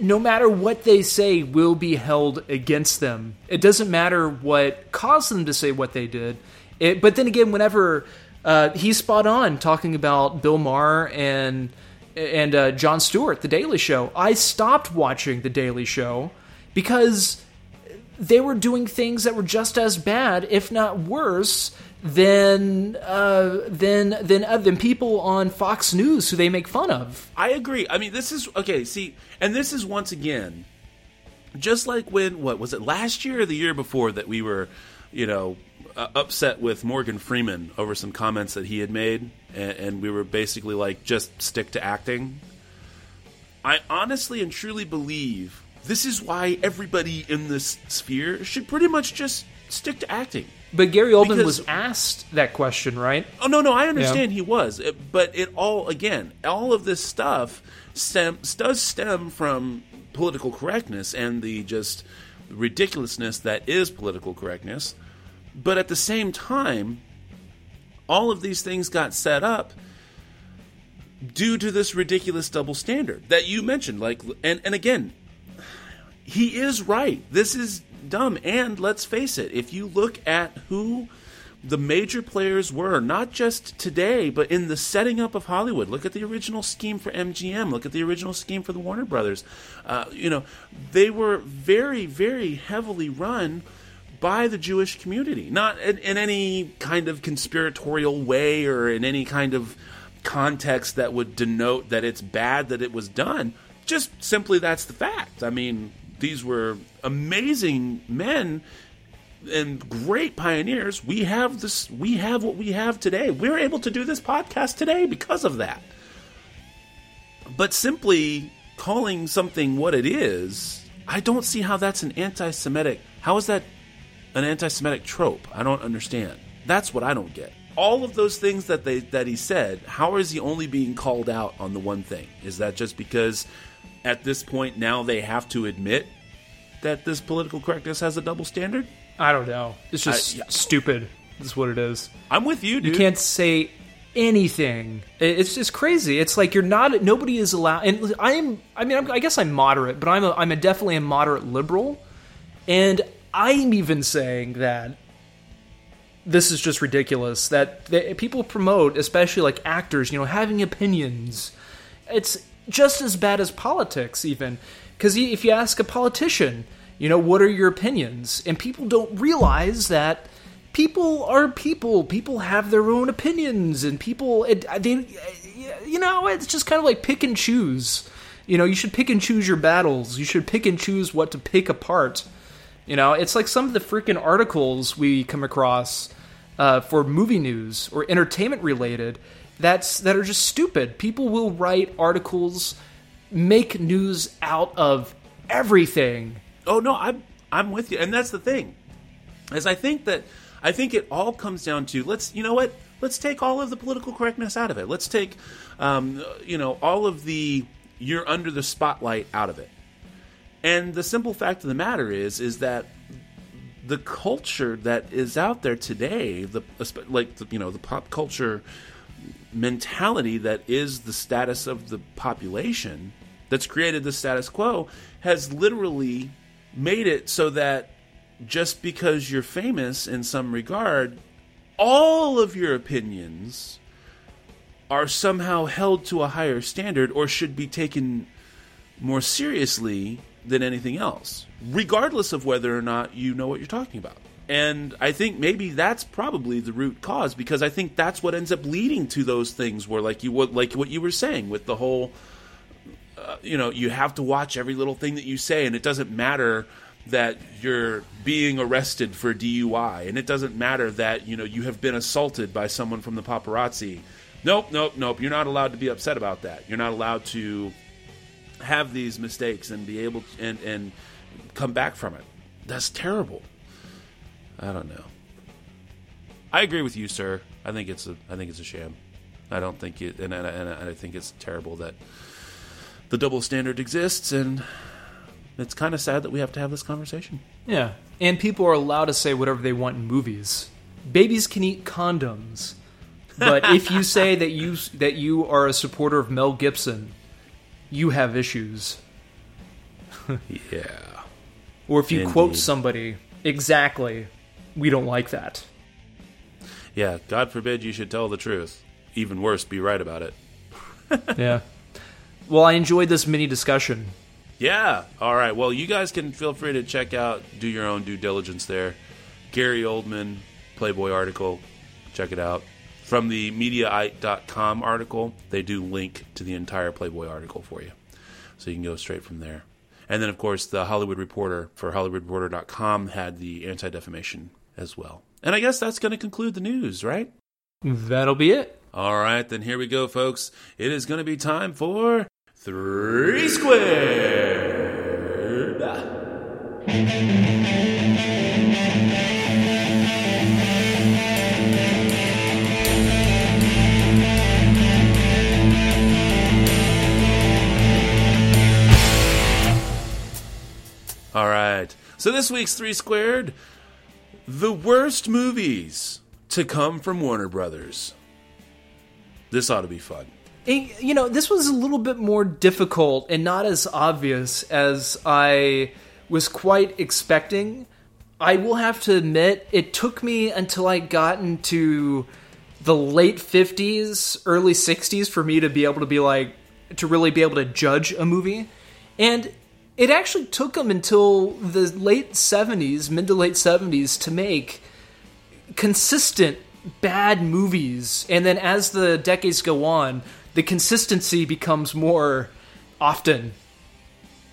No matter what they say will be held against them. It doesn't matter what caused them to say what they did. It, but then again, whenever uh, he's spot on talking about Bill Maher and and uh, Jon Stewart, The Daily Show. I stopped watching The Daily Show because they were doing things that were just as bad, if not worse, than uh, than than uh, than people on Fox News who they make fun of.
I agree. I mean, this is okay. See, and this is once again, just like when what was it last year or the year before that we were, you know, uh, upset with Morgan Freeman over some comments that he had made, and, and we were basically like, just stick to acting. I honestly and truly believe this is why everybody in this sphere should pretty much just stick to acting.
But Gary Oldman
Because-
was asked that question, right?
Oh no, no, I understand he was, but it all again, all of this stuff stem, does stem from political correctness and the just ridiculousness that is political correctness. But at the same time, all of these things got set up due to this ridiculous double standard that you mentioned. Like, and and again, he is right. This is dumb. And let's face it, if you look at who the major players were, not just today, but in the setting up of Hollywood, look at the original scheme for MGM, look at the original scheme for the Warner Brothers. Uh, you know, they were very, very heavily run by the Jewish community, not in, in any kind of conspiratorial way or in any kind of context that would denote that it's bad that it was done. Just simply that's the fact. I mean, these were amazing men and great pioneers. We have this we have what we have today. We're able to do this podcast today because of that. But simply calling something what it is, I don't see how that's an anti-Semitic. How is that an anti-Semitic trope? I don't understand. That's what I don't get. All of those things that they that he said, how is he only being called out on the one thing? Is that just because at this point now they have to admit that this political correctness has a double standard?
I don't know. It's just
I- yeah.
stupid. Is what it is.
I'm with you, dude.
You can't say anything. It's just crazy. It's like you're not. Nobody is allowed. And I am. I mean, I'm, I guess I'm moderate, but I'm a, I'm a definitely a moderate liberal, and I'm even saying that this is just ridiculous. That, people promote, especially like actors, you know, having opinions. It's just as bad as politics, even because if you ask a politician, you know, what are your opinions, and people don't realize that people are people. People have their own opinions, and people it, they, you know, it's just kind of like pick and choose. You know, you should pick and choose your battles. You should pick and choose what to pick apart. You know, it's like some of the freaking articles we come across uh, for movie news or entertainment related that's that are just stupid. People will write articles, make news out of everything.
Oh no, I'm I'm with you, and that's the thing, is I think that I think it all comes down to let's you know what let's take all of the political correctness out of it. Let's take um, you know all of the you're under the spotlight out of it. And the simple fact of the matter is is that the culture that is out there today, the like the, you know the pop culture mentality that is the status of the population that's created the status quo has literally made it so that just because you're famous in some regard, all of your opinions are somehow held to a higher standard or should be taken more seriously than anything else, regardless of whether or not you know what you're talking about. And I think maybe that's probably the root cause because I think that's what ends up leading to those things where, like you, like what you were saying with the whole, uh, you know, you have to watch every little thing that you say, and it doesn't matter that you're being arrested for DUI, and it doesn't matter that you know you have been assaulted by someone from the paparazzi. Nope, nope, nope. You're not allowed to be upset about that. You're not allowed to have these mistakes and be able to, and and come back from it. That's terrible. I don't know. I agree with you, sir. I think it's a I think it's a sham. I don't think it, and and, and I think it's terrible that the double standard exists, and it's kind of sad that we have to have this conversation.
Yeah, and people are allowed to say whatever they want in movies. Babies can eat condoms, but if you [LAUGHS] say that you that you are a supporter of Mel Gibson, you have issues. [LAUGHS]
Yeah.
Or if you quote somebody exactly, we don't like that.
Yeah, God forbid you should tell the truth. Even worse, be right about it. [LAUGHS]
yeah. Well, I enjoyed this mini discussion.
Yeah. All right. Well, you guys can feel free to check out, do your own due diligence there. Gary Oldman, Playboy article. Check it out. From the Mediaite.com article, they do link to the entire Playboy article for you. So you can go straight from there. And then, of course, the Hollywood Reporter for HollywoodReporter.com had the anti defamation as well. And I guess that's going to conclude the news, right?
That'll be it.
All right, then here we go, folks. It is going to be time for Three Squared. All right. So this week's Three Squared, the worst movies to come from Warner Brothers. This ought to be fun.
It- you know, this was a little bit more difficult and not as obvious as I was quite expecting. I will have to admit, it took me until I got into the late 50s, early 60s for me to be able to be like, to really be able to judge a movie. And it actually took them until the late 70s, mid to late 70s, to make consistent bad movies. And then as the decades go on the consistency becomes more often.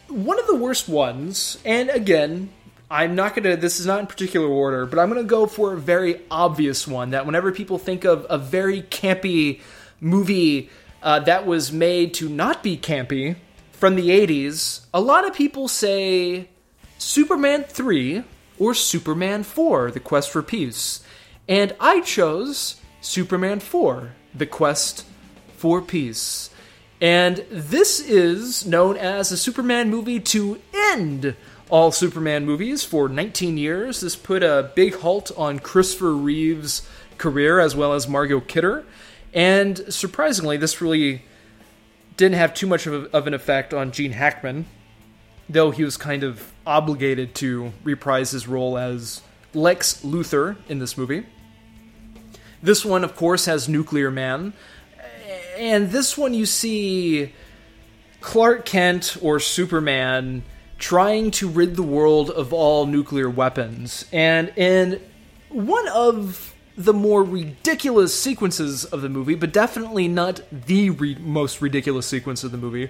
One of the worst ones and again i'm not gonna this is not in particular order but i'm gonna go for a very obvious one that whenever people think of a very campy movie uh, that was made to not be campy from the 80s a lot of people say Superman 3 or Superman 4, The Quest for Peace. And I chose Superman 4, The Quest for Peace. And this is known as a Superman movie to end all Superman movies for 19 years. This put a big halt on Christopher Reeve's career as well as Margot Kidder. And surprisingly, this really didn't have too much of, a, of an effect on Gene Hackman, though he was kind of obligated to reprise his role as Lex Luthor in this movie. This one, of course, has Nuclear Man. And this one, you see Clark Kent or Superman trying to rid the world of all nuclear weapons. And in one of the more ridiculous sequences of the movie, but definitely not the re- most ridiculous sequence of the movie,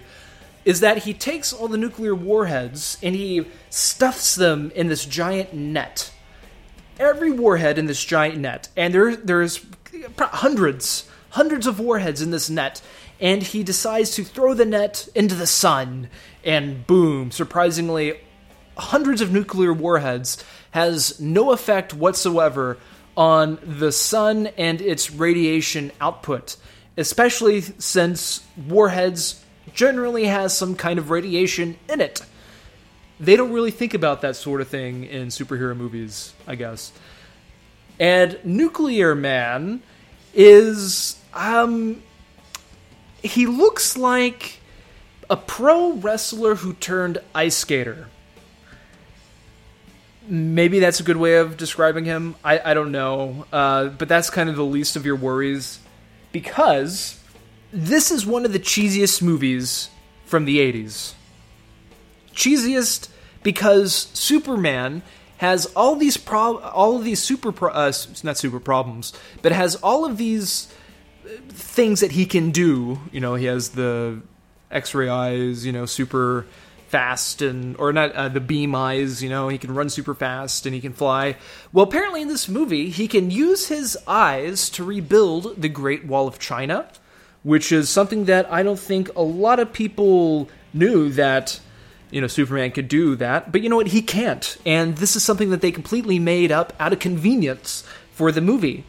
is that he takes all the nuclear warheads and he stuffs them in this giant net. Every warhead in this giant net, and there there's hundreds, hundreds of warheads in this net, and he decides to throw the net into the sun, and boom! Surprisingly, hundreds of nuclear warheads has no effect whatsoever on the sun and its radiation output, especially since warheads generally has some kind of radiation in it. They don't really think about that sort of thing in superhero movies, I guess. And Nuclear Man is um he looks like a pro wrestler who turned ice skater. Maybe that's a good way of describing him. I, I don't know. Uh, but that's kind of the least of your worries. Because this is one of the cheesiest movies from the 80s. Cheesiest because Superman has all these pro- all of these super pro- uh, not super problems, but has all of these things that he can do. You know, he has the X-ray eyes. You know, super fast and or not uh, the beam eyes. You know, he can run super fast and he can fly. Well, apparently in this movie, he can use his eyes to rebuild the Great Wall of China, which is something that I don't think a lot of people knew that you know Superman could do that, but you know what? He can't. And this is something that they completely made up out of convenience for the movie.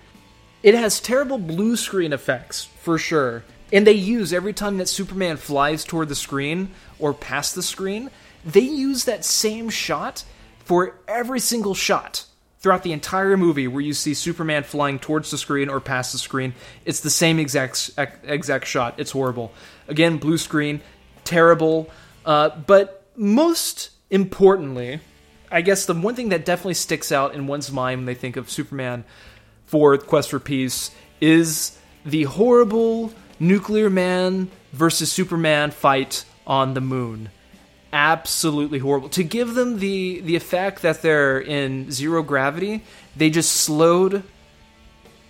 It has terrible blue screen effects for sure. And they use every time that Superman flies toward the screen or past the screen, they use that same shot for every single shot throughout the entire movie where you see Superman flying towards the screen or past the screen. It's the same exact exact shot. It's horrible. Again, blue screen, terrible. Uh, but most importantly, I guess the one thing that definitely sticks out in one's mind when they think of Superman for Quest for Peace is the horrible nuclear man versus Superman fight on the moon. Absolutely horrible. To give them the the effect that they're in zero gravity, they just slowed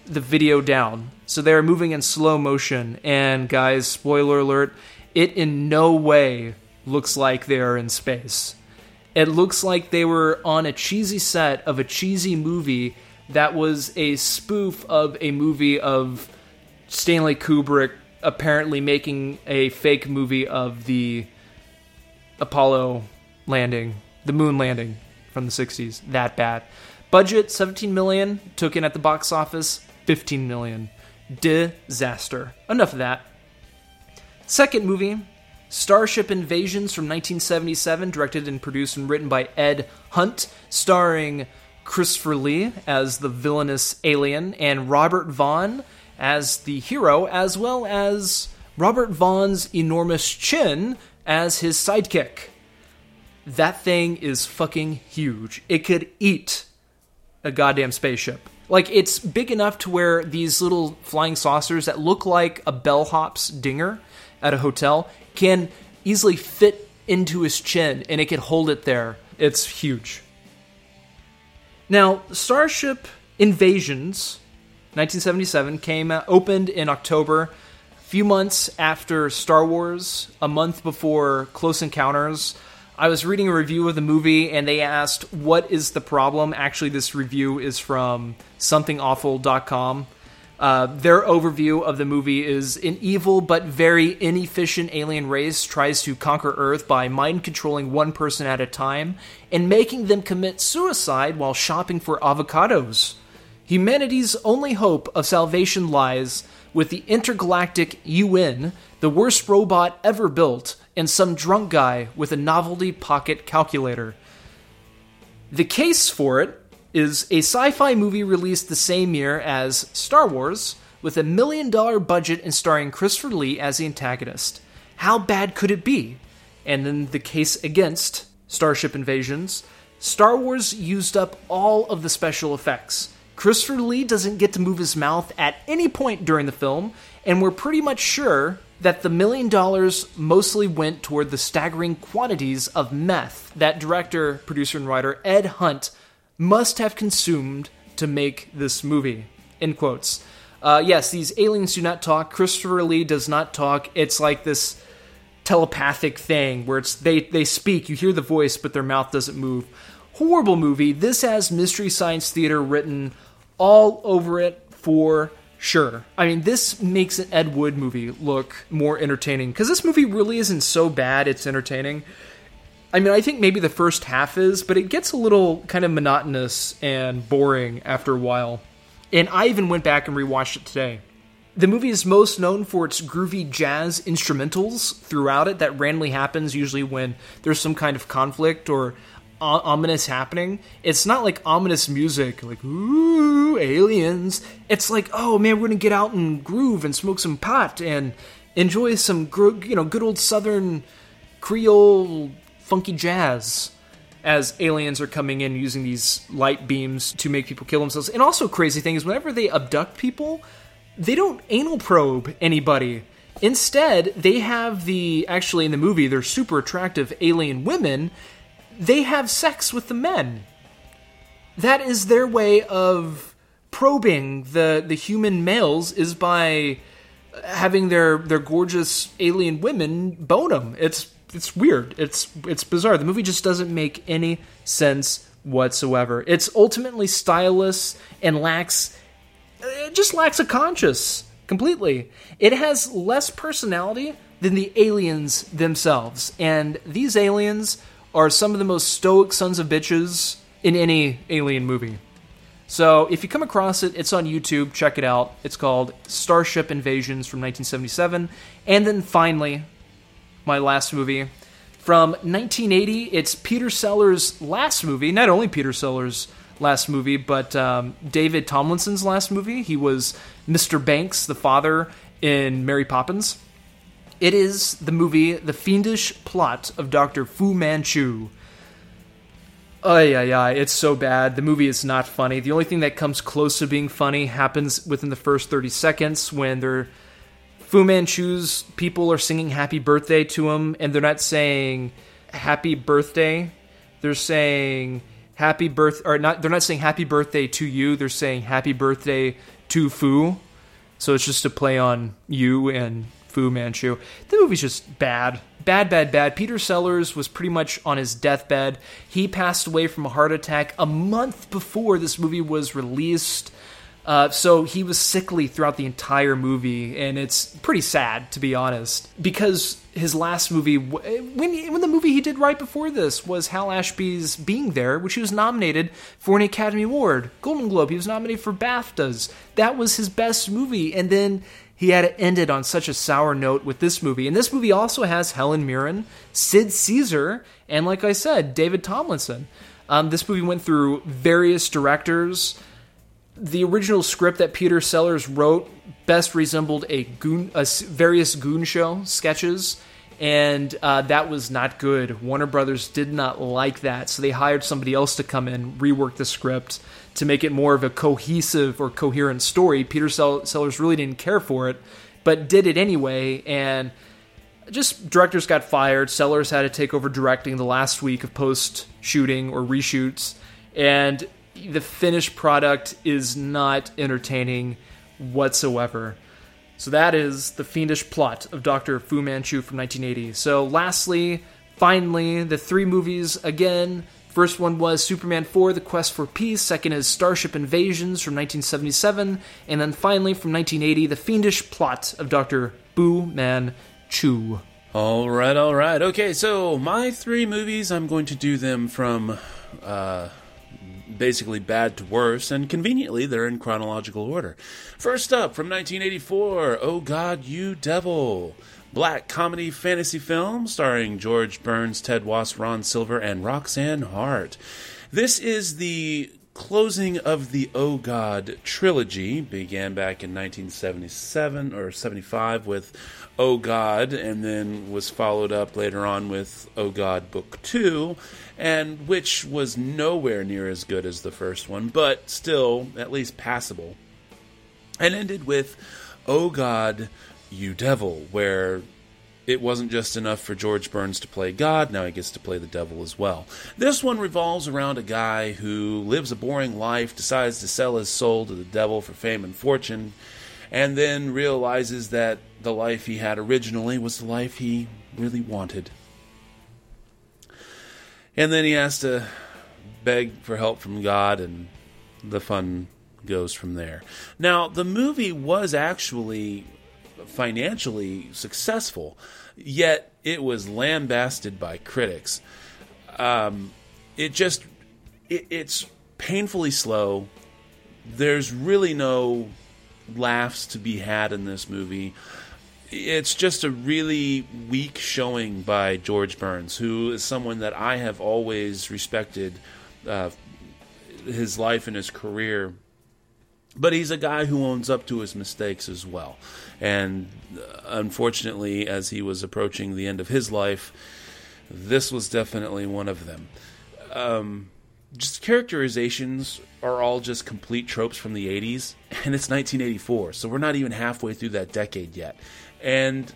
the video down. So they're moving in slow motion. And guys, spoiler alert, it in no way looks like they are in space. It looks like they were on a cheesy set of a cheesy movie that was a spoof of a movie of Stanley Kubrick apparently making a fake movie of the Apollo landing, the moon landing from the 60s. That bad. Budget 17 million, took in at the box office 15 million. Disaster. Enough of that. Second movie, Starship Invasions from 1977, directed and produced and written by Ed Hunt, starring Christopher Lee as the villainous alien and Robert Vaughn as the hero, as well as Robert Vaughn's enormous chin as his sidekick. That thing is fucking huge. It could eat a goddamn spaceship. Like it's big enough to where these little flying saucers that look like a bellhop's dinger at a hotel can easily fit into his chin and it can hold it there. It's huge. Now, Starship Invasions 1977 came out, opened in October, a few months after Star Wars, a month before Close Encounters. I was reading a review of the movie and they asked, What is the problem? Actually, this review is from somethingawful.com. Uh, their overview of the movie is an evil but very inefficient alien race tries to conquer Earth by mind controlling one person at a time and making them commit suicide while shopping for avocados. Humanity's only hope of salvation lies with the intergalactic UN, the worst robot ever built, and some drunk guy with a novelty pocket calculator. The case for it is a sci fi movie released the same year as Star Wars, with a million dollar budget and starring Christopher Lee as the antagonist. How bad could it be? And then the case against Starship Invasions Star Wars used up all of the special effects. Christopher Lee doesn't get to move his mouth at any point during the film, and we're pretty much sure that the million dollars mostly went toward the staggering quantities of meth that director, producer, and writer Ed Hunt must have consumed to make this movie. End quotes. Uh, yes, these aliens do not talk. Christopher Lee does not talk. It's like this telepathic thing where it's they they speak. You hear the voice, but their mouth doesn't move. Horrible movie. This has Mystery Science Theater written all over it for sure. I mean, this makes an Ed Wood movie look more entertaining because this movie really isn't so bad. It's entertaining. I mean, I think maybe the first half is, but it gets a little kind of monotonous and boring after a while. And I even went back and rewatched it today. The movie is most known for its groovy jazz instrumentals throughout it that randomly happens usually when there's some kind of conflict or o- ominous happening. It's not like ominous music like ooh aliens. It's like oh man, we're gonna get out and groove and smoke some pot and enjoy some gro- you know good old southern Creole funky jazz as aliens are coming in using these light beams to make people kill themselves. And also, crazy thing is, whenever they abduct people, they don't anal probe anybody. Instead, they have the actually in the movie, they're super attractive alien women. They have sex with the men. That is their way of probing the the human males is by having their their gorgeous alien women bone them. It's it's weird. It's it's bizarre. The movie just doesn't make any sense whatsoever. It's ultimately styleless and lacks it just lacks a conscience completely. It has less personality than the aliens themselves. And these aliens are some of the most stoic sons of bitches in any alien movie. So if you come across it, it's on YouTube. Check it out. It's called Starship Invasions from 1977. And then finally, my last movie from 1980. It's Peter Sellers' last movie. Not only Peter Sellers' last movie, but um, David Tomlinson's last movie. He was Mr. Banks, the father in Mary Poppins. It is the movie The Fiendish Plot of Dr. Fu Manchu. Oh yeah, yeah, it's so bad. The movie is not funny. The only thing that comes close to being funny happens within the first 30 seconds when they're Fu Manchu's people are singing happy birthday to him, and they're not saying happy birthday. They're saying happy birth or not they're not saying happy birthday to you, they're saying happy birthday to Fu. So it's just a play on you and Fu Manchu. The movie's just bad. Bad, bad, bad. Peter Sellers was pretty much on his deathbed. He passed away from a heart attack a month before this movie was released. Uh, so he was sickly throughout the entire movie, and it's pretty sad to be honest. Because his last movie, when when the movie he did right before this was Hal Ashby's Being There, which he was nominated for an Academy Award, Golden Globe. He was nominated for BAFTAs. That was his best movie, and then he had it ended on such a sour note with this movie. And this movie also has Helen Mirren, Sid Caesar, and like I said, David Tomlinson. Um, this movie went through various directors the original script that Peter Sellers wrote best resembled a goon, a various goon show sketches, and uh, that was not good. Warner Brothers did not like that, so they hired somebody else to come in, rework the script to make it more of a cohesive or coherent story. Peter Sellers really didn't care for it, but did it anyway, and just directors got fired. Sellers had to take over directing the last week of post shooting or reshoots, and the finished product is not entertaining whatsoever. So that is the fiendish plot of Dr. Fu Manchu from 1980. So lastly, finally, the three movies again. First one was Superman 4, The Quest for Peace. Second is Starship Invasions from 1977. And then finally, from 1980, the fiendish plot of Dr. Fu Manchu.
All right, all right. Okay, so my three movies, I'm going to do them from uh, basically bad to worse, and conveniently they're in chronological order. First up, from 1984, Oh God, You Devil. Black comedy fantasy film starring George Burns, Ted Wass, Ron Silver, and Roxanne Hart. This is the closing of the Oh God trilogy. Began back in 1977 or 75 with Oh God, and then was followed up later on with Oh God Book 2, and which was nowhere near as good as the first one, but still at least passable. And ended with Oh God, You Devil, where it wasn't just enough for George Burns to play God, now he gets to play the devil as well. This one revolves around a guy who lives a boring life, decides to sell his soul to the devil for fame and fortune, and then realizes that the life he had originally was the life he really wanted. And then he has to beg for help from God, and the fun goes from there. Now, the movie was actually financially successful, yet it was lambasted by critics. Um, it just, it, it's painfully slow. There's really no laughs to be had in this movie it's just a really weak showing by George Burns, who is someone that I have always respected uh, his life and his career. But he's a guy who owns up to his mistakes as well. And uh, unfortunately, as he was approaching the end of his life, this was definitely one of them. Um, just characterizations are all just complete tropes from the 80s, and it's 1984, so we're not even halfway through that decade yet and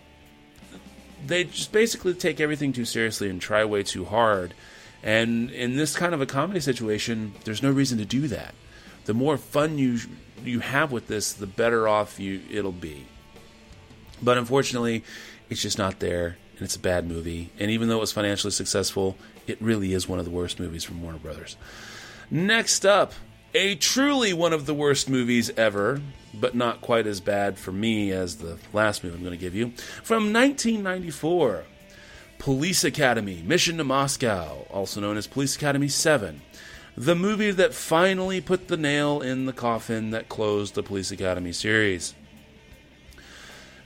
they just basically take everything too seriously and try way too hard. And in this kind of a comedy situation, there's no reason to do that. The more fun you you have with this, the better off you it'll be. But unfortunately, it's just not there, and it's a bad movie. And even though it was financially successful, it really is one of the worst movies from Warner Brothers. Next up, a truly one of the worst movies ever, but not quite as bad for me as the last movie I'm going to give you. From 1994, Police Academy Mission to Moscow, also known as Police Academy 7. The movie that finally put the nail in the coffin that closed the Police Academy series.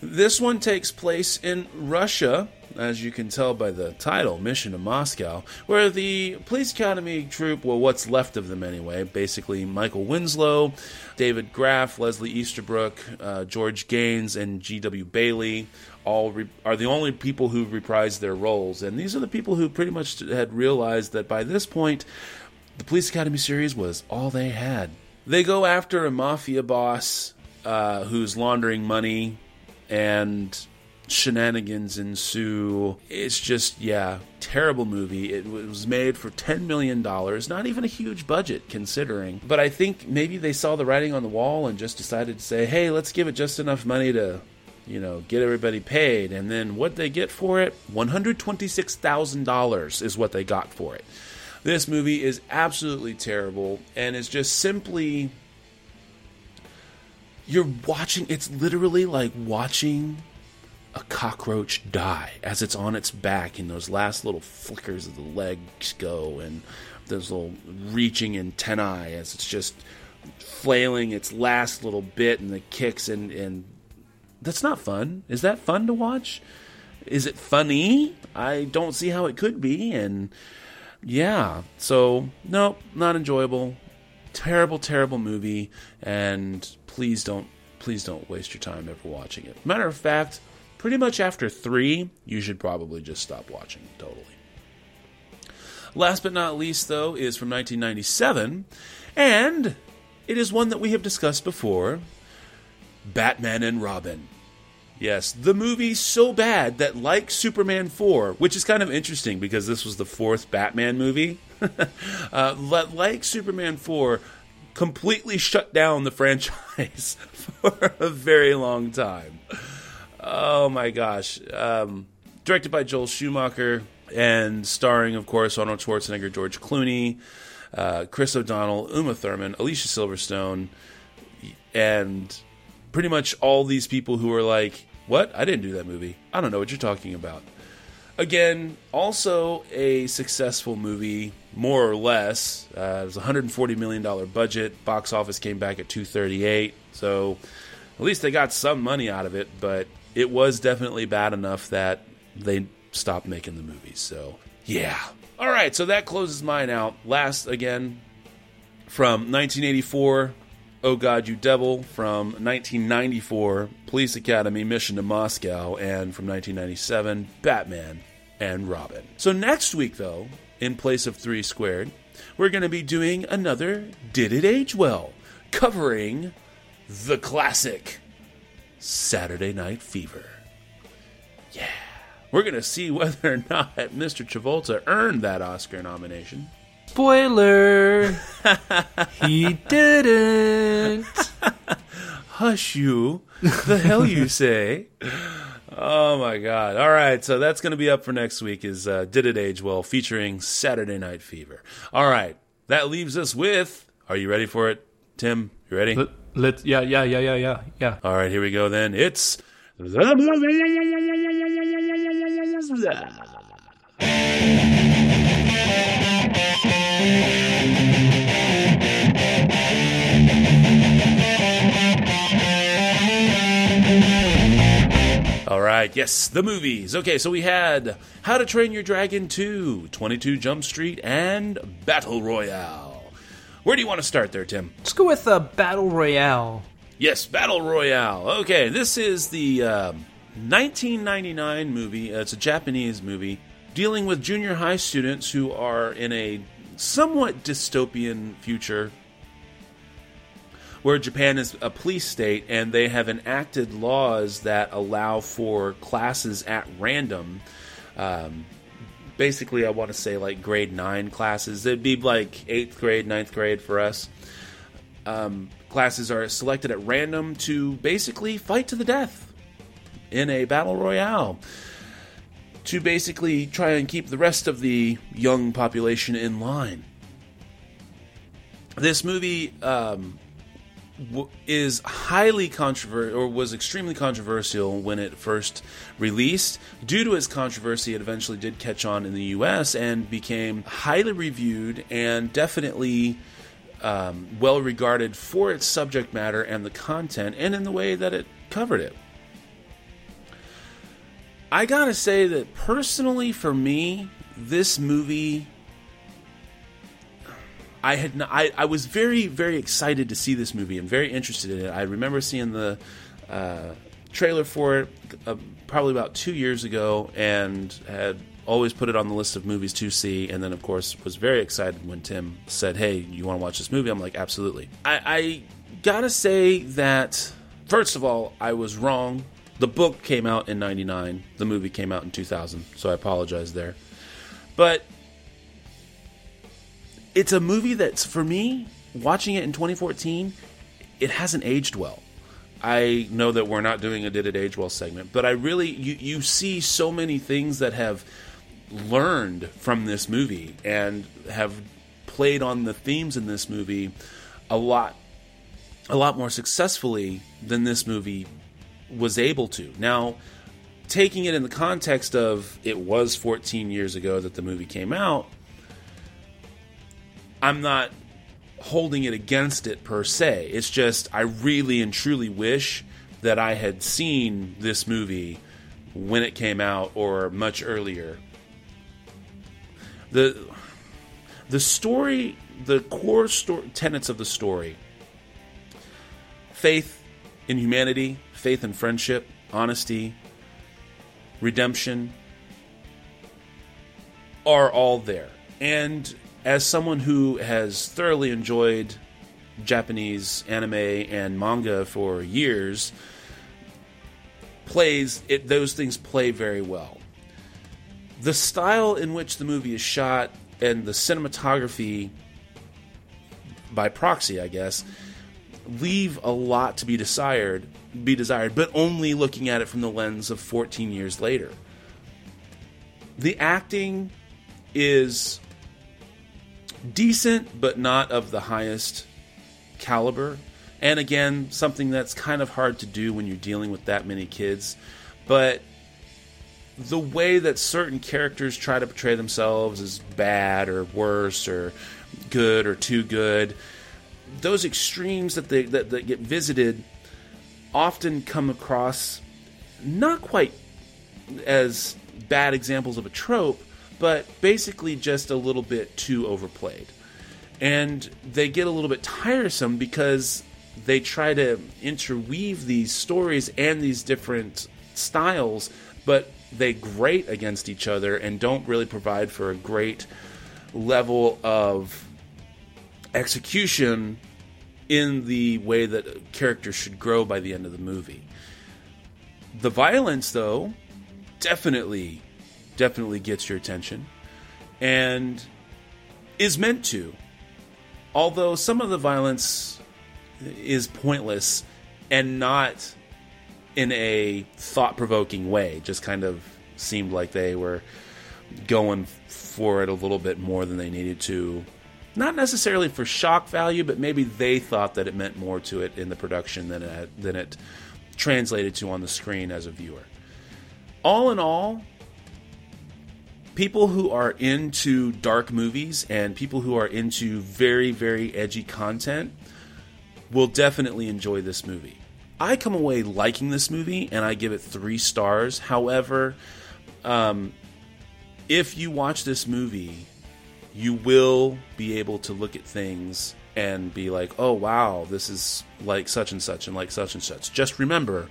This one takes place in Russia as you can tell by the title, Mission to Moscow, where the police academy troop, well, what's left of them anyway, basically Michael Winslow, David Graff, Leslie Easterbrook, uh, George Gaynes, and G.W. Bailey, all re- are the only people who reprised their roles. And these are the people who pretty much had realized that by this point, the Police Academy series was all they had. They go after a mafia boss uh, who's laundering money and shenanigans ensue. It's just, yeah, terrible movie. It was made for $10 million, not even a huge budget considering. But I think maybe they saw the writing on the wall and just decided to say, hey, let's give it just enough money to, you know, get everybody paid. And then what they get for it? $126,000 is what they got for it. This movie is absolutely terrible and is just simply. You're watching, it's literally like watching a cockroach die as it's on its back and those last little flickers of the legs go and those little reaching antennae as it's just flailing its last little bit and the kicks and and that's not fun. Is that fun to watch? Is it funny? I don't see how it could be and yeah so no not enjoyable. Terrible terrible movie and please don't please don't waste your time ever watching it matter of fact pretty much after three, you should probably just stop watching totally. Last but not least, though, is from 1997, and it is one that we have discussed before Batman and Robin. Yes, the movie so bad that, like Superman 4, which is kind of interesting because this was the fourth Batman movie, [LAUGHS] uh, like Superman 4, completely shut down the franchise [LAUGHS] for a very long time. Oh my gosh. Um, directed by Joel Schumacher and starring, of course, Arnold Schwarzenegger, George Clooney, uh, Chris O'Donnell, Uma Thurman, Alicia Silverstone, and pretty much all these people who are like, What? I didn't do that movie. I don't know what you're talking about. Again, also a successful movie, more or less. Uh, it was a $140 million budget. Box office came back at 238 So at least they got some money out of it, but it was definitely bad enough that they stopped making the movies. So, yeah. All right, so that closes mine out. Last, again, from 1984, Oh God, You Devil, from 1994, Police Academy, Mission to Moscow, and from 1997, Batman and Robin. So, next week, though, in place of Three Squared, we're going to be doing another Did It Age Well, covering the classic Saturday Night Fever. Yeah. We're going to see whether or not Mr. Travolta earned that Oscar nomination.
Spoiler! he didn't. [LAUGHS]
Hush you. The hell you say? [LAUGHS] Oh my god. All right, so that's going to be up for next week is uh, Did It Age Well featuring Saturday Night Fever. All right. That leaves us with Are you ready for it? Tim, you ready?
Let, let yeah, yeah, yeah, yeah, yeah, yeah.
All right, here we go then. It's [LAUGHS] right, yes, the movies. Okay, so we had How to Train Your Dragon 2, 22 Jump Street, and Battle Royale. Where do you want to start there, Tim?
Let's go with uh, Battle Royale.
Yes, Battle Royale. Okay, this is the uh, 1999 movie. Uh, it's a Japanese movie dealing with junior high students who are in a somewhat dystopian future where Japan is a police state and they have enacted laws that allow for classes at random. Um, basically, I want to say like grade 9 classes. It'd be like 8th grade, 9th grade for us. Um, classes are selected at random to basically fight to the death in a battle royale to basically try and keep the rest of the young population in line. This movie um, w- is highly controversial, or was extremely controversial when it first released. Due to its controversy, it eventually did catch on in the U.S. and became highly reviewed and definitely um, well regarded for its subject matter and the content, and in the way that it covered it. I gotta say that personally, for me, this movie, I had not, I, I was very very excited to see this movie. I'm very interested in it. I remember seeing the uh, trailer for it uh, probably about two years ago, and had always put it on the list of movies to see. And then, of course, was very excited when Tim said, "Hey, you want to watch this movie?" I'm like, "Absolutely." I, I gotta say that first of all, I was wrong The book came out in 99, the movie came out in 2000, so I apologize there. But it's a movie that's, for me, watching it in 2014, it hasn't aged well. I know that we're not doing a Did It Age Well segment, but I really, you, you see so many things that have learned from this movie and have played on the themes in this movie a lot a lot more successfully than this movie was able to. Now, taking it in the context of it was 14 years ago that the movie came out, I'm not holding it against it per se. It's just I really and truly wish that I had seen this movie when it came out or much earlier. The the story, the core sto- tenets of the story faith in humanity, faith in friendship, honesty, redemption are all there. And as someone who has thoroughly enjoyed Japanese anime and manga for years, plays it those things play very well. The style in which the movie is shot and the cinematography by proxy, I guess, leave a lot to be desired, be desired, but only looking at it from the lens of 14 years later. The acting is decent, but not of the highest caliber. And again, something that's kind of hard to do when you're dealing with that many kids. But the way that certain characters try to portray themselves as bad or worse or good or too good, those extremes that they that, that get visited often come across not quite as bad examples of a trope, but basically just a little bit too overplayed. And they get a little bit tiresome because they try to interweave these stories and these different styles, but they grate against each other and don't really provide for a great level of execution in the way that characters should grow by the end of the movie. The violence, though, definitely, definitely gets your attention and is meant to. Although some of the violence is pointless and not in a thought provoking way, just kind of seemed like they were going for it a little bit more than they needed to. Not necessarily for shock value, but maybe they thought that it meant more to it in the production than it, than it translated to on the screen as a viewer. All in all, people who are into dark movies and people who are into very, very edgy content will definitely enjoy this movie. I come away liking this movie and I give it three stars. However, um, if you watch this movie, you will be able to look at things and be like, oh, wow, this is like such and such and like such and such. Just remember,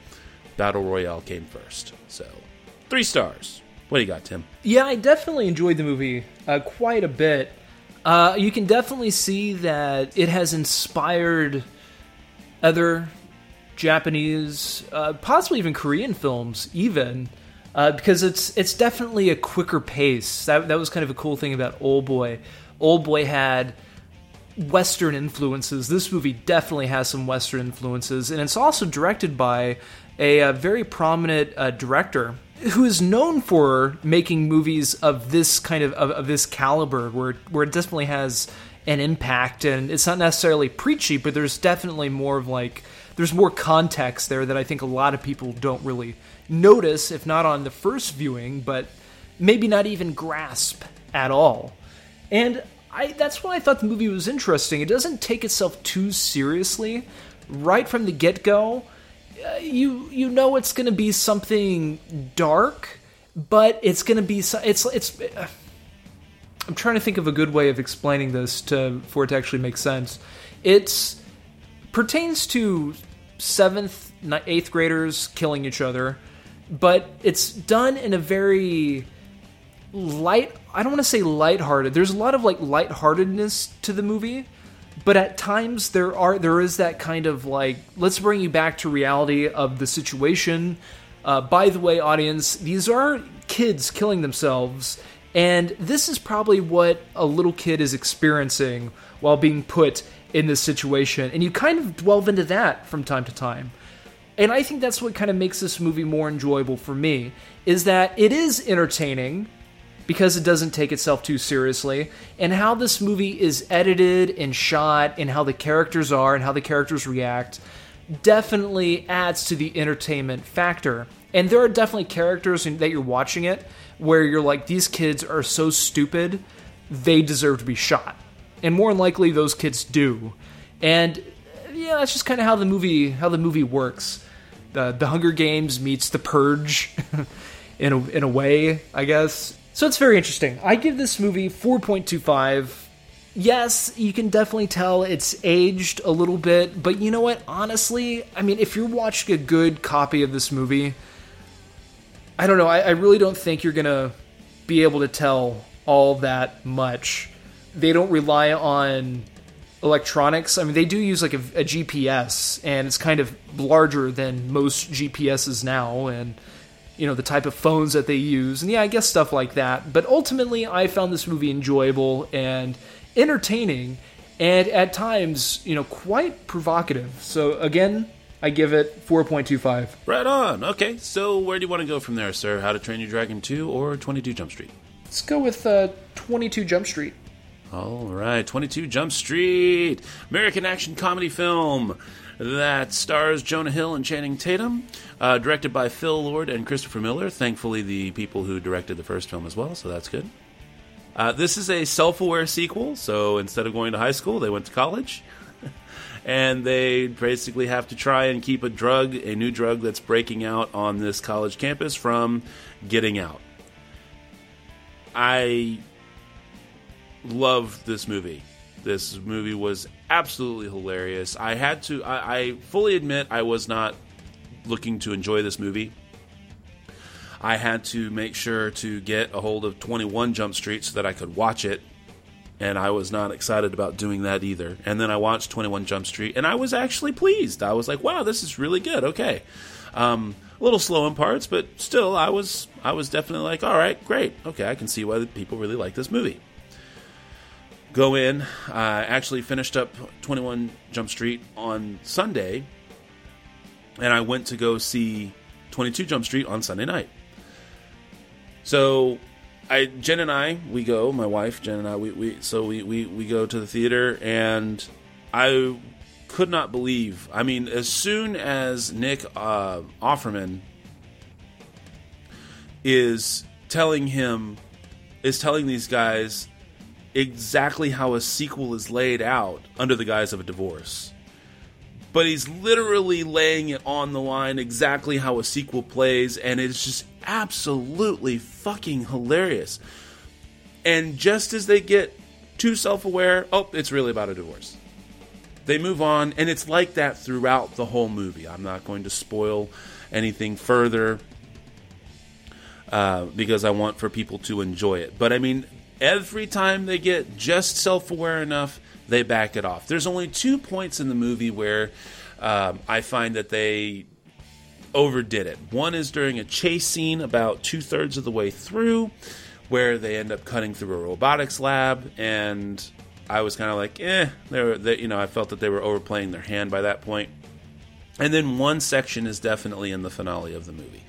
Battle Royale came first. So, three stars. What do you got, Tim?
Yeah, I definitely enjoyed the movie uh, quite a bit. Uh, you can definitely see that it has inspired other Japanese, uh, possibly even Korean films, even uh, because it's it's definitely a quicker pace. That that was kind of a cool thing about Old Boy. Old Boy had Western influences. This movie definitely has some Western influences, and it's also directed by a, a very prominent uh, director who is known for making movies of this kind of, of, of this caliber, where where it definitely has an impact, and it's not necessarily preachy, but there's definitely more of like there's more context there that I think a lot of people don't really notice, if not on the first viewing, but maybe not even grasp at all. And I, that's why I thought the movie was interesting. It doesn't take itself too seriously. Right from the get go, uh, you you know it's going to be something dark, but it's going to be it's it's. Uh, I'm trying to think of a good way of explaining this to for it to actually make sense. It's pertains to seventh, eighth graders killing each other, but it's done in a very light. I don't want to say lighthearted. There's a lot of like lightheartedness to the movie, but at times there are there is that kind of like let's bring you back to reality of the situation. Uh, by the way, audience, these are kids killing themselves, and this is probably what a little kid is experiencing while being put in this situation. And you kind of delve into that from time to time. And I think that's what kind of makes this movie more enjoyable for me is that it is entertaining because it doesn't take itself too seriously and how this movie is edited and shot and how the characters are and how the characters react definitely adds to the entertainment factor. And there are definitely characters that you're watching it where you're like these kids are so stupid they deserve to be shot. And more than likely those kids do. And yeah, that's just kind of how the movie how the movie works. The the Hunger Games meets the Purge [LAUGHS] in a in a way, I guess. So it's very interesting. I give this movie 4.25. Yes, you can definitely tell it's aged a little bit, but you know what? Honestly, I mean, if you're watching a good copy of this movie, I don't know. I, I really don't think you're gonna be able to tell all that much. They don't rely on electronics. I mean, they do use like a, a GPS, and it's kind of larger than most GPSs now, and you know the type of phones that they use, and yeah, I guess stuff like that. But ultimately, I found this movie enjoyable and entertaining, and at times, you know, quite provocative. So again, I give it 4.25.
Right on. Okay, so where do you want to go from there, sir? How to Train Your Dragon 2 or 22 Jump Street?
Let's go with uh, 22 Jump Street.
All right, 22 Jump Street, American action comedy film that stars Jonah Hill and Channing Tatum, uh, directed by Phil Lord and Christopher Miller. Thankfully, the people who directed the first film as well, so that's good. Uh, this is a self aware sequel, so instead of going to high school, they went to college. [LAUGHS] and they basically have to try and keep a drug, a new drug that's breaking out on this college campus, from getting out. I love this movie. This movie was absolutely hilarious. I had to, I, I fully admit, I was not looking to enjoy this movie. I had to make sure to get a hold of 21 Jump Street so that I could watch it. And I was not excited about doing that either. And then I watched 21 Jump Street and I was actually pleased. I was like, wow, this is really good. Okay. Um, a little slow in parts, but still, I was I was definitely like, all right, great, okay, I can see why people really like this movie. Go in. I actually finished up 21 Jump Street on Sunday, and I went to go see 22 Jump Street on Sunday night. So, I Jen and I we go. My wife Jen and I we, we so we, we we go to the theater, and I could not believe. I mean, as soon as Nick uh, Offerman is telling him, is telling these guys exactly how a sequel is laid out under the guise of a divorce. But he's literally laying it on the line exactly how a sequel plays, and it's just absolutely fucking hilarious. And just as they get too self aware, oh, it's really about a divorce they move on, and it's like that throughout the whole movie. I'm not going to spoil anything further uh, because I want for people to enjoy it. But I mean, every time they get just self aware enough, they back it off. There's only two points in the movie where um, I find that they overdid it. One is during a chase scene about two thirds of the way through, where they end up cutting through a robotics lab and I was kind of like, eh, they were, they, you know, I felt that they were overplaying their hand by that point. And then one section is definitely in the finale of the movie.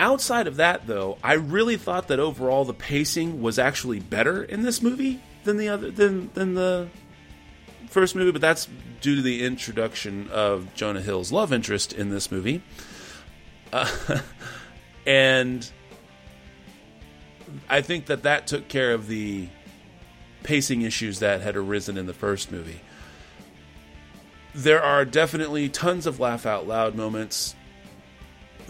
Outside of that, though, I really thought that overall the pacing was actually better in this movie than the other than than the first movie, but that's due to the introduction of Jonah Hill's love interest in this movie. Uh, [LAUGHS] and I think that that took care of the pacing issues that had arisen in the first movie. There are definitely tons of laugh out loud moments.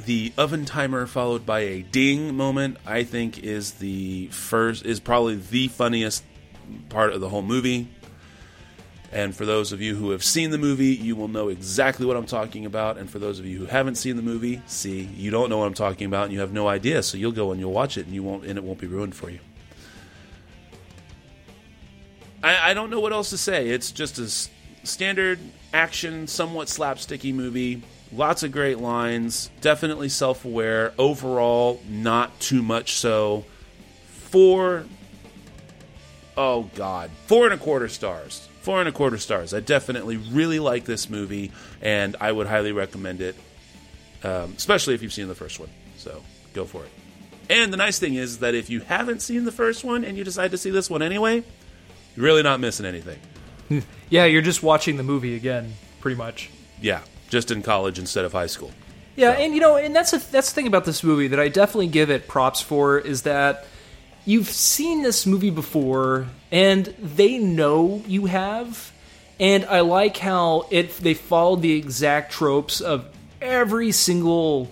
The oven timer followed by a ding moment, I think, is the first, is probably the funniest part of the whole movie. And for those of you who have seen the movie, you will know exactly what I'm talking about. And for those of you who haven't seen the movie, see, you don't know what I'm talking about and you have no idea. So you'll go and you'll watch it and you won't and it won't be ruined for you. I, I don't know what else to say. It's just a standard action, somewhat slapsticky movie. Lots of great lines. Definitely self aware. Overall, not too much so. Four oh god, four and a quarter stars. Four and a quarter stars. I definitely really like this movie, and I would highly recommend it, um, especially if you've seen the first one. So go for it. And the nice thing is that if you haven't seen the first one and you decide to see this one anyway, you're really not missing anything. [LAUGHS]
Yeah, you're just watching the movie again, pretty much.
Yeah, just in college instead of high school.
Yeah, and you know, and that's a, that's the thing about this movie that I definitely give it props for is that you've seen this movie before and they know you have and i like how it they followed the exact tropes of every single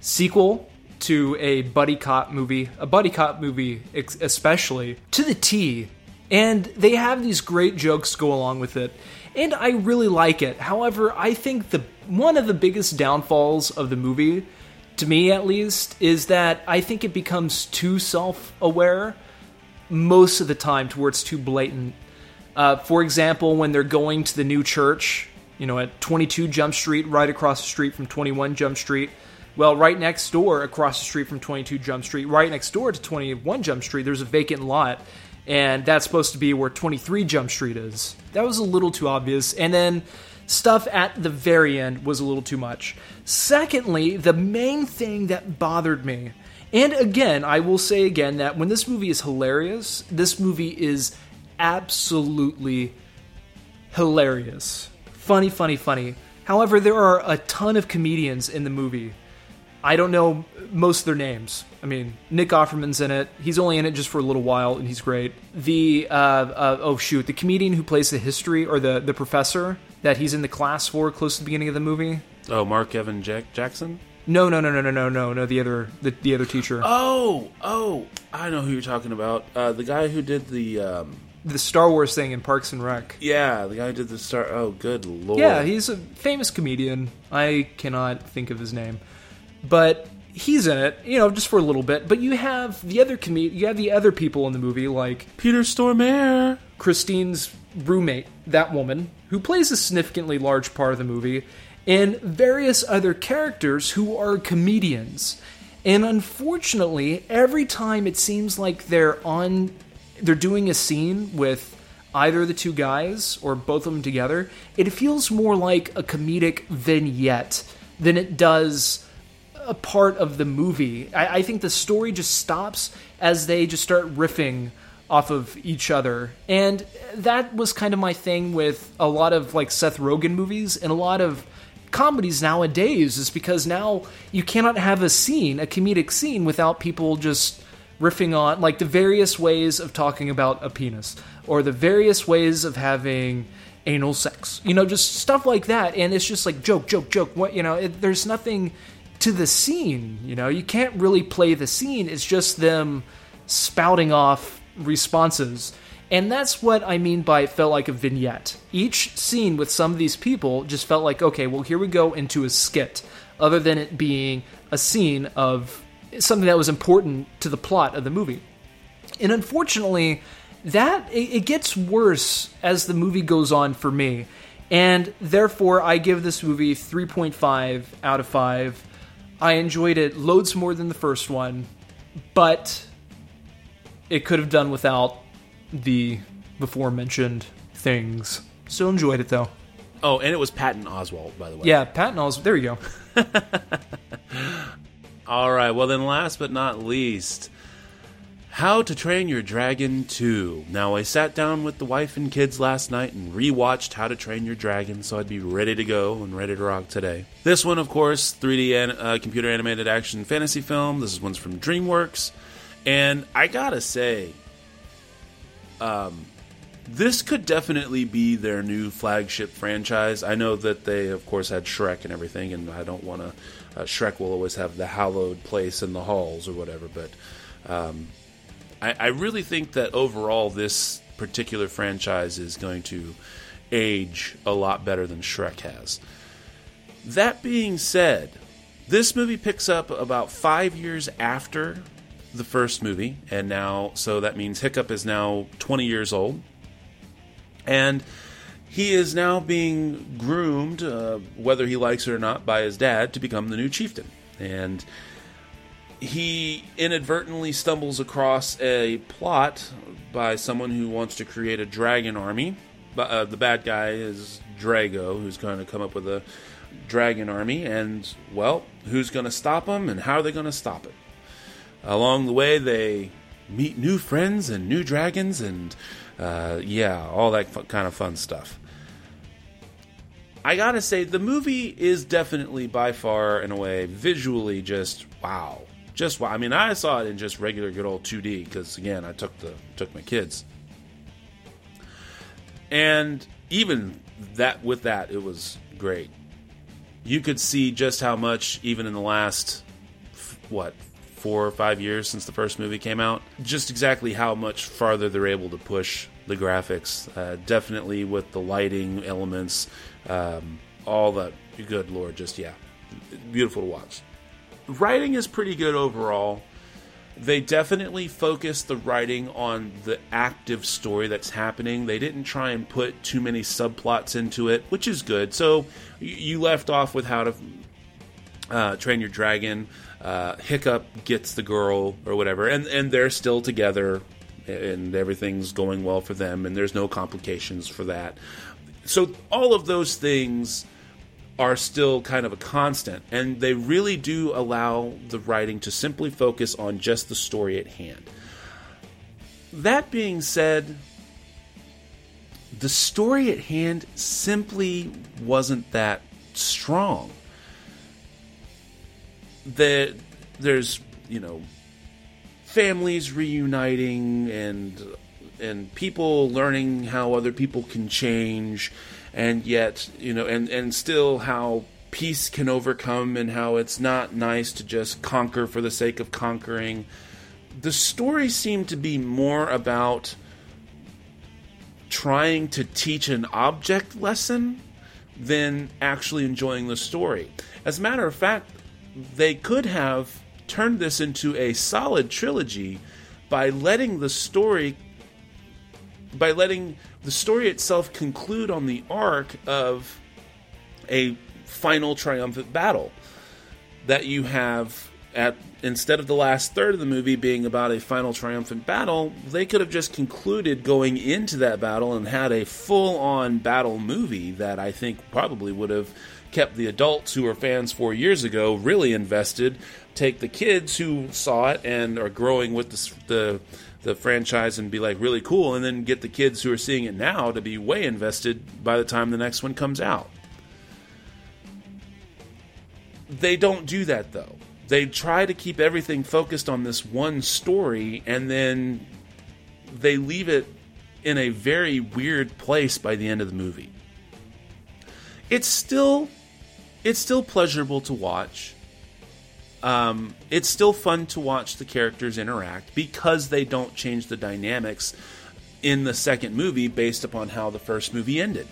sequel to a buddy cop movie a buddy cop movie especially to the t. And they have these great jokes go along with it and i really like it however i think the one of the biggest downfalls of the movie to me at least, is that I think it becomes too self aware most of the time to where it's too blatant. Uh, for example, when they're going to the new church, you know, at 22 Jump Street, right across the street from 21 Jump Street. Well, right next door, across the street from 22 Jump Street, right next door to 21 Jump Street, there's a vacant lot. And that's supposed to be where 23 Jump Street is. That was a little too obvious. And then stuff at the very end was a little too much. Secondly, the main thing that bothered me, and again, I will say again that when this movie is hilarious, this movie is absolutely hilarious. Funny, funny, funny. However, there are a ton of comedians in the movie. I don't know most of their names. I mean, Nick Offerman's in it. He's only in it just for a little while, and he's great. The uh, uh, oh shoot, the comedian who plays the history or the the professor that he's in the class for close to the beginning of the movie.
Oh, Mark Evan Jack- Jackson?
No, no, no, no, no, no, no, no. The other, the, the other teacher,
Oh, oh, I know who you're talking about. Uh, the guy who did the, um,
the Star Wars thing in Parks and Rec.
yeah, the guy who did the star. Oh, good lord.
Yeah, he's a famous comedian. I cannot think of his name, but he's in it. You know, just for a little bit. But you have the other com- You have the other people in the movie, like
Peter Stormare.
Christine's roommate, that woman, who plays a significantly large part of the movie, and various other characters who are comedians. And unfortunately, every time it seems like they're on they're doing a scene with either the two guys or both of them together, it feels more like a comedic vignette than it does a part of the movie. I, I think the story just stops as they just start riffing off of each other. And that was kind of my thing with a lot of like Seth Rogen movies and a lot of comedies nowadays is because now you cannot have a scene, a comedic scene without people just riffing on like the various ways of talking about a penis or the various ways of having anal sex. You know, just stuff like that and it's just like joke, joke, joke. What, you know, it, there's nothing to the scene, you know. You can't really play the scene. It's just them spouting off responses. And that's what I mean by it felt like a vignette. Each scene with some of these people just felt like, okay, well, here we go into a skit, other than it being a scene of something that was important to the plot of the movie. And unfortunately, that it, gets worse as the movie goes on for me. And therefore, I give this movie 3.5 out of 5. I enjoyed it loads more than the first one, but it could have done without the before mentioned things. Still enjoyed it though.
Oh, and it was Patton Oswalt, by the way.
Yeah, Patton Oswalt. There you go. [LAUGHS]
All right. Well, then, last but not least, How to Train Your Dragon 2. Now, I sat down with the wife and kids last night and rewatched How to Train Your Dragon, so I'd be ready to go and ready to rock today. This one, of course, 3D an- uh, computer animated action fantasy film. This is one's from DreamWorks, and I gotta say, um, this could definitely be their new flagship franchise. I know that they, of course, had Shrek and everything, and I don't want to. Uh, Shrek will always have the hallowed place in the halls or whatever, but um, I, I really think that overall this particular franchise is going to age a lot better than Shrek has. That being said, this movie picks up about five years after the first movie, and now, so that means Hiccup is now 20 years old. And he is now being groomed, uh, whether he likes it or not, by his dad to become the new chieftain. And he inadvertently stumbles across a plot by someone who wants to create a dragon army. But, uh, the bad guy is Drago, who's going to come up with a dragon army. And, well, who's going to stop him and how are they going to stop it? Along the way, they meet new friends and new dragons and, uh, yeah, all that fu- kind of fun stuff. I gotta say, the movie is definitely by far, in a way, visually just wow, just. I mean, I saw it in just regular good old 2D because again, I took the took my kids, and even that with that, it was great. You could see just how much, even in the last what four or five years since the first movie came out, just exactly how much farther they're able to push the graphics. Uh, definitely with the lighting elements, um, all that. Good lord, just yeah, beautiful to watch. Writing is pretty good overall. They definitely focused the writing on the active story that's happening. They didn't try and put too many subplots into it, which is good. So you- left off with how to uh, train your dragon. Uh, Hiccup gets the girl or whatever, and and they're still together, and everything's going well for them, and there's no complications for that. So all of those things are still kind of a constant, and they really do allow the writing to simply focus on just the story at hand. That being said, the story at hand simply wasn't that strong that there's you know families reuniting and and people learning how other people can change and yet you know and and still how peace can overcome and how it's not nice to just conquer for the sake of conquering the story seemed to be more about trying to teach an object lesson than actually enjoying the story. As a matter of fact, they could have turned this into a solid trilogy by letting the story by letting the story itself conclude on the arc of a final triumphant battle that you have at instead of the last third of the movie being about a final triumphant battle, they could have just concluded going into that battle and had a full on battle movie that I think probably would have kept the adults who were fans four years ago really invested. Take the kids who saw it and are growing with the, the the franchise and be like really cool, and then get the kids who are seeing it now to be way invested by the time the next one comes out. They don't do that though. They try to keep everything focused on this one story, and then they leave it in a very weird place by the end of the movie. It's still it's still pleasurable to watch. Um, it's still fun to watch the characters interact because they don't change the dynamics in the second movie based upon how the first movie ended.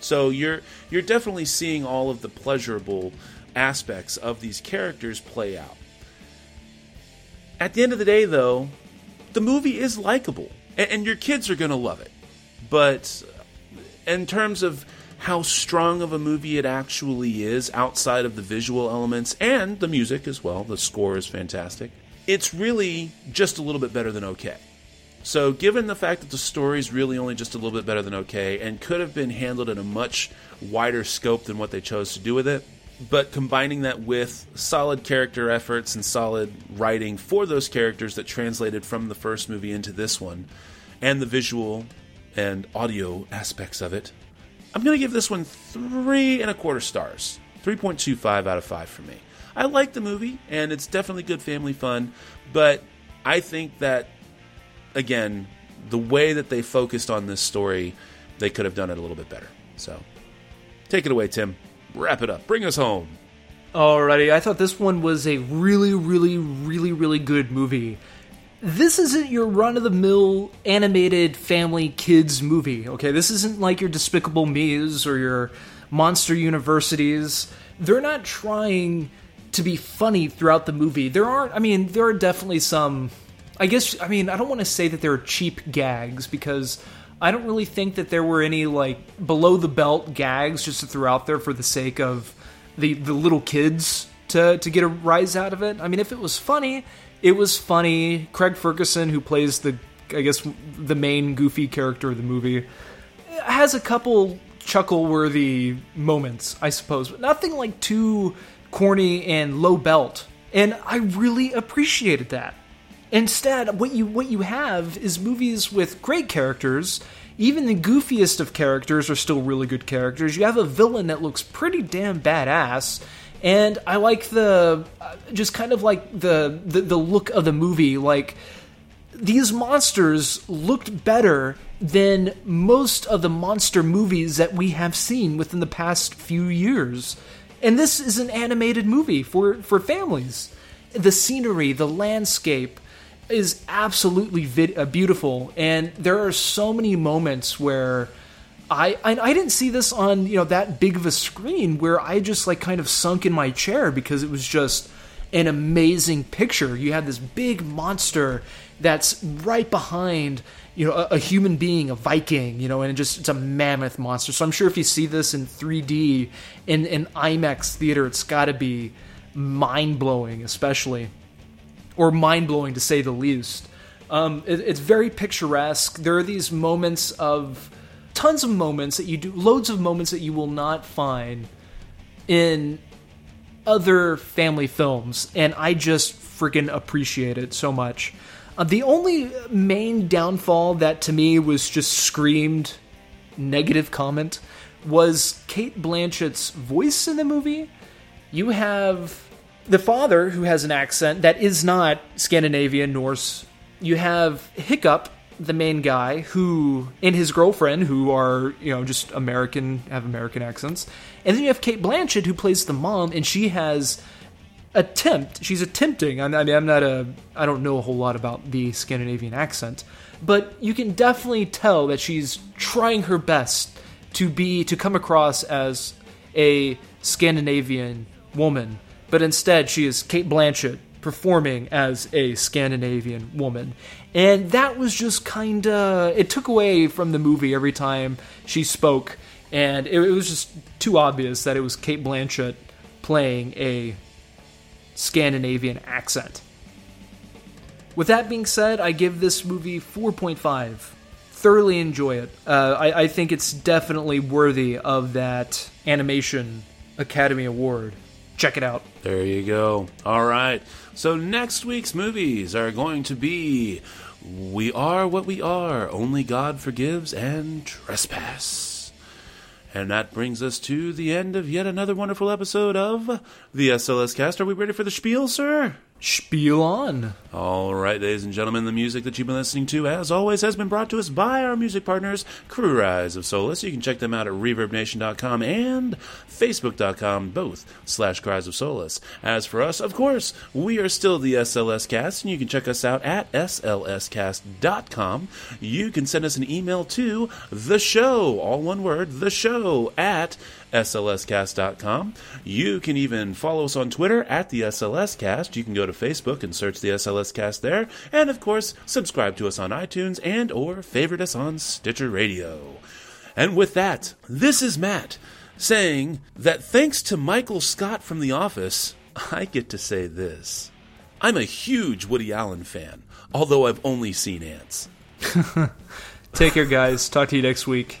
So you're you're definitely seeing all of the pleasurable aspects of these characters play out. At the end of the day, though, the movie is likable, and, and your kids are going to love it. But in terms of how strong of a movie it actually is outside of the visual elements and the music as well, the score is fantastic. It's really just a little bit better than okay. So, given the fact that the story is really only just a little bit better than okay and could have been handled in a much wider scope than what they chose to do with it, but combining that with solid character efforts and solid writing for those characters that translated from the first movie into this one, and the visual and audio aspects of it, I'm going to give this one three and a quarter stars. 3.25 out of 5 for me. I like the movie, and it's definitely good family fun, but I think that, again, the way that they focused on this story, they could have done it a little bit better. So, take it away, Tim. Wrap it up. Bring us home.
Alrighty, I thought this one was a really, really, really, really good movie. This isn't your run of the mill animated family kids movie, okay? This isn't like your Despicable Me's or your Monster Universities. They're not trying to be funny throughout the movie. There aren't, I mean, there are definitely some, I guess, I mean, I don't want to say that there are cheap gags because I don't really think that there were any like below the belt gags just to throw out there for the sake of the the little kids to to get a rise out of it. I mean, if it was funny, it was funny. Craig Ferguson, who plays the I guess the main goofy character of the movie, has a couple chuckle worthy moments, I suppose, but nothing like too corny and low belt. And I really appreciated that. Instead, what you what you have is movies with great characters. Even the goofiest of characters are still really good characters. You have a villain that looks pretty damn badass, and I like the uh, just kind of like the, the the look of the movie. Like these monsters looked better than most of the monster movies that we have seen within the past few years. And this is an animated movie for, for families. The scenery, the landscape is absolutely vid- uh, beautiful, and there are so many moments where I, I didn't see this on you know that big of a screen where I just like kind of sunk in my chair because it was just an amazing picture. You had this big monster that's right behind you know a, a, human being, a Viking, you know, and it just it's a mammoth monster. So I'm sure if you see this in 3D in an IMAX theater, it's got to be mind blowing, especially or mind blowing to say the least. Um, it, it's very picturesque. There are these moments of tons of moments that you do, loads of moments that you will not find in other family films, and I just freaking appreciate it so much. Uh, the only main downfall that to me was just screamed negative comment was Cate Blanchett's voice in the movie. You have the father who has an accent that is not Scandinavian Norse. You have Hiccup, the main guy, who and his girlfriend, who are you know just American, have American accents, and then you have Cate Blanchett who plays the mom, and she has attempt. She's attempting. I mean, I'm not a. I don't know a whole lot about the Scandinavian accent, but you can definitely tell that she's trying her best to be to come across as a Scandinavian woman, but instead she is Cate Blanchett performing as a Scandinavian woman. And that was just kind of it took away from the movie every time she spoke and it, it was just too obvious that it was Cate Blanchett playing a Scandinavian accent. With that being said, I give this movie 4.5. Thoroughly enjoy it. Uh, I, I think it's definitely worthy of that Animation Academy Award. Check it out.
There you go. All right. So next week's movies are going to be We Are What We Are, Only God Forgives, and Trespass. And that brings us to the end of yet another wonderful episode of the SLS Cast. Are we ready for the spiel, sir?
Spiel on.
All right, ladies and gentlemen, the music that you've been listening to, as always, has been brought to us by our music partners, Cries of Solace. You can check them out at ReverbNation.com and Facebook.com, both slash Cries of Solace. As for us, of course, we are still the SLS Cast, and you can check us out at SLScast.com. You can send us an email to the show, all one word, the show, at slscast.com. You can even follow us on Twitter at the SLScast. You can go to Facebook and search the SLScast there, and of course, subscribe to us on iTunes and or favorite us on Stitcher Radio. And with that, this is Matt saying that thanks to Michael Scott from The Office, I get to say this. I'm a huge Woody Allen fan, although I've only seen ants. [LAUGHS]
Take care, guys. Talk to you next week.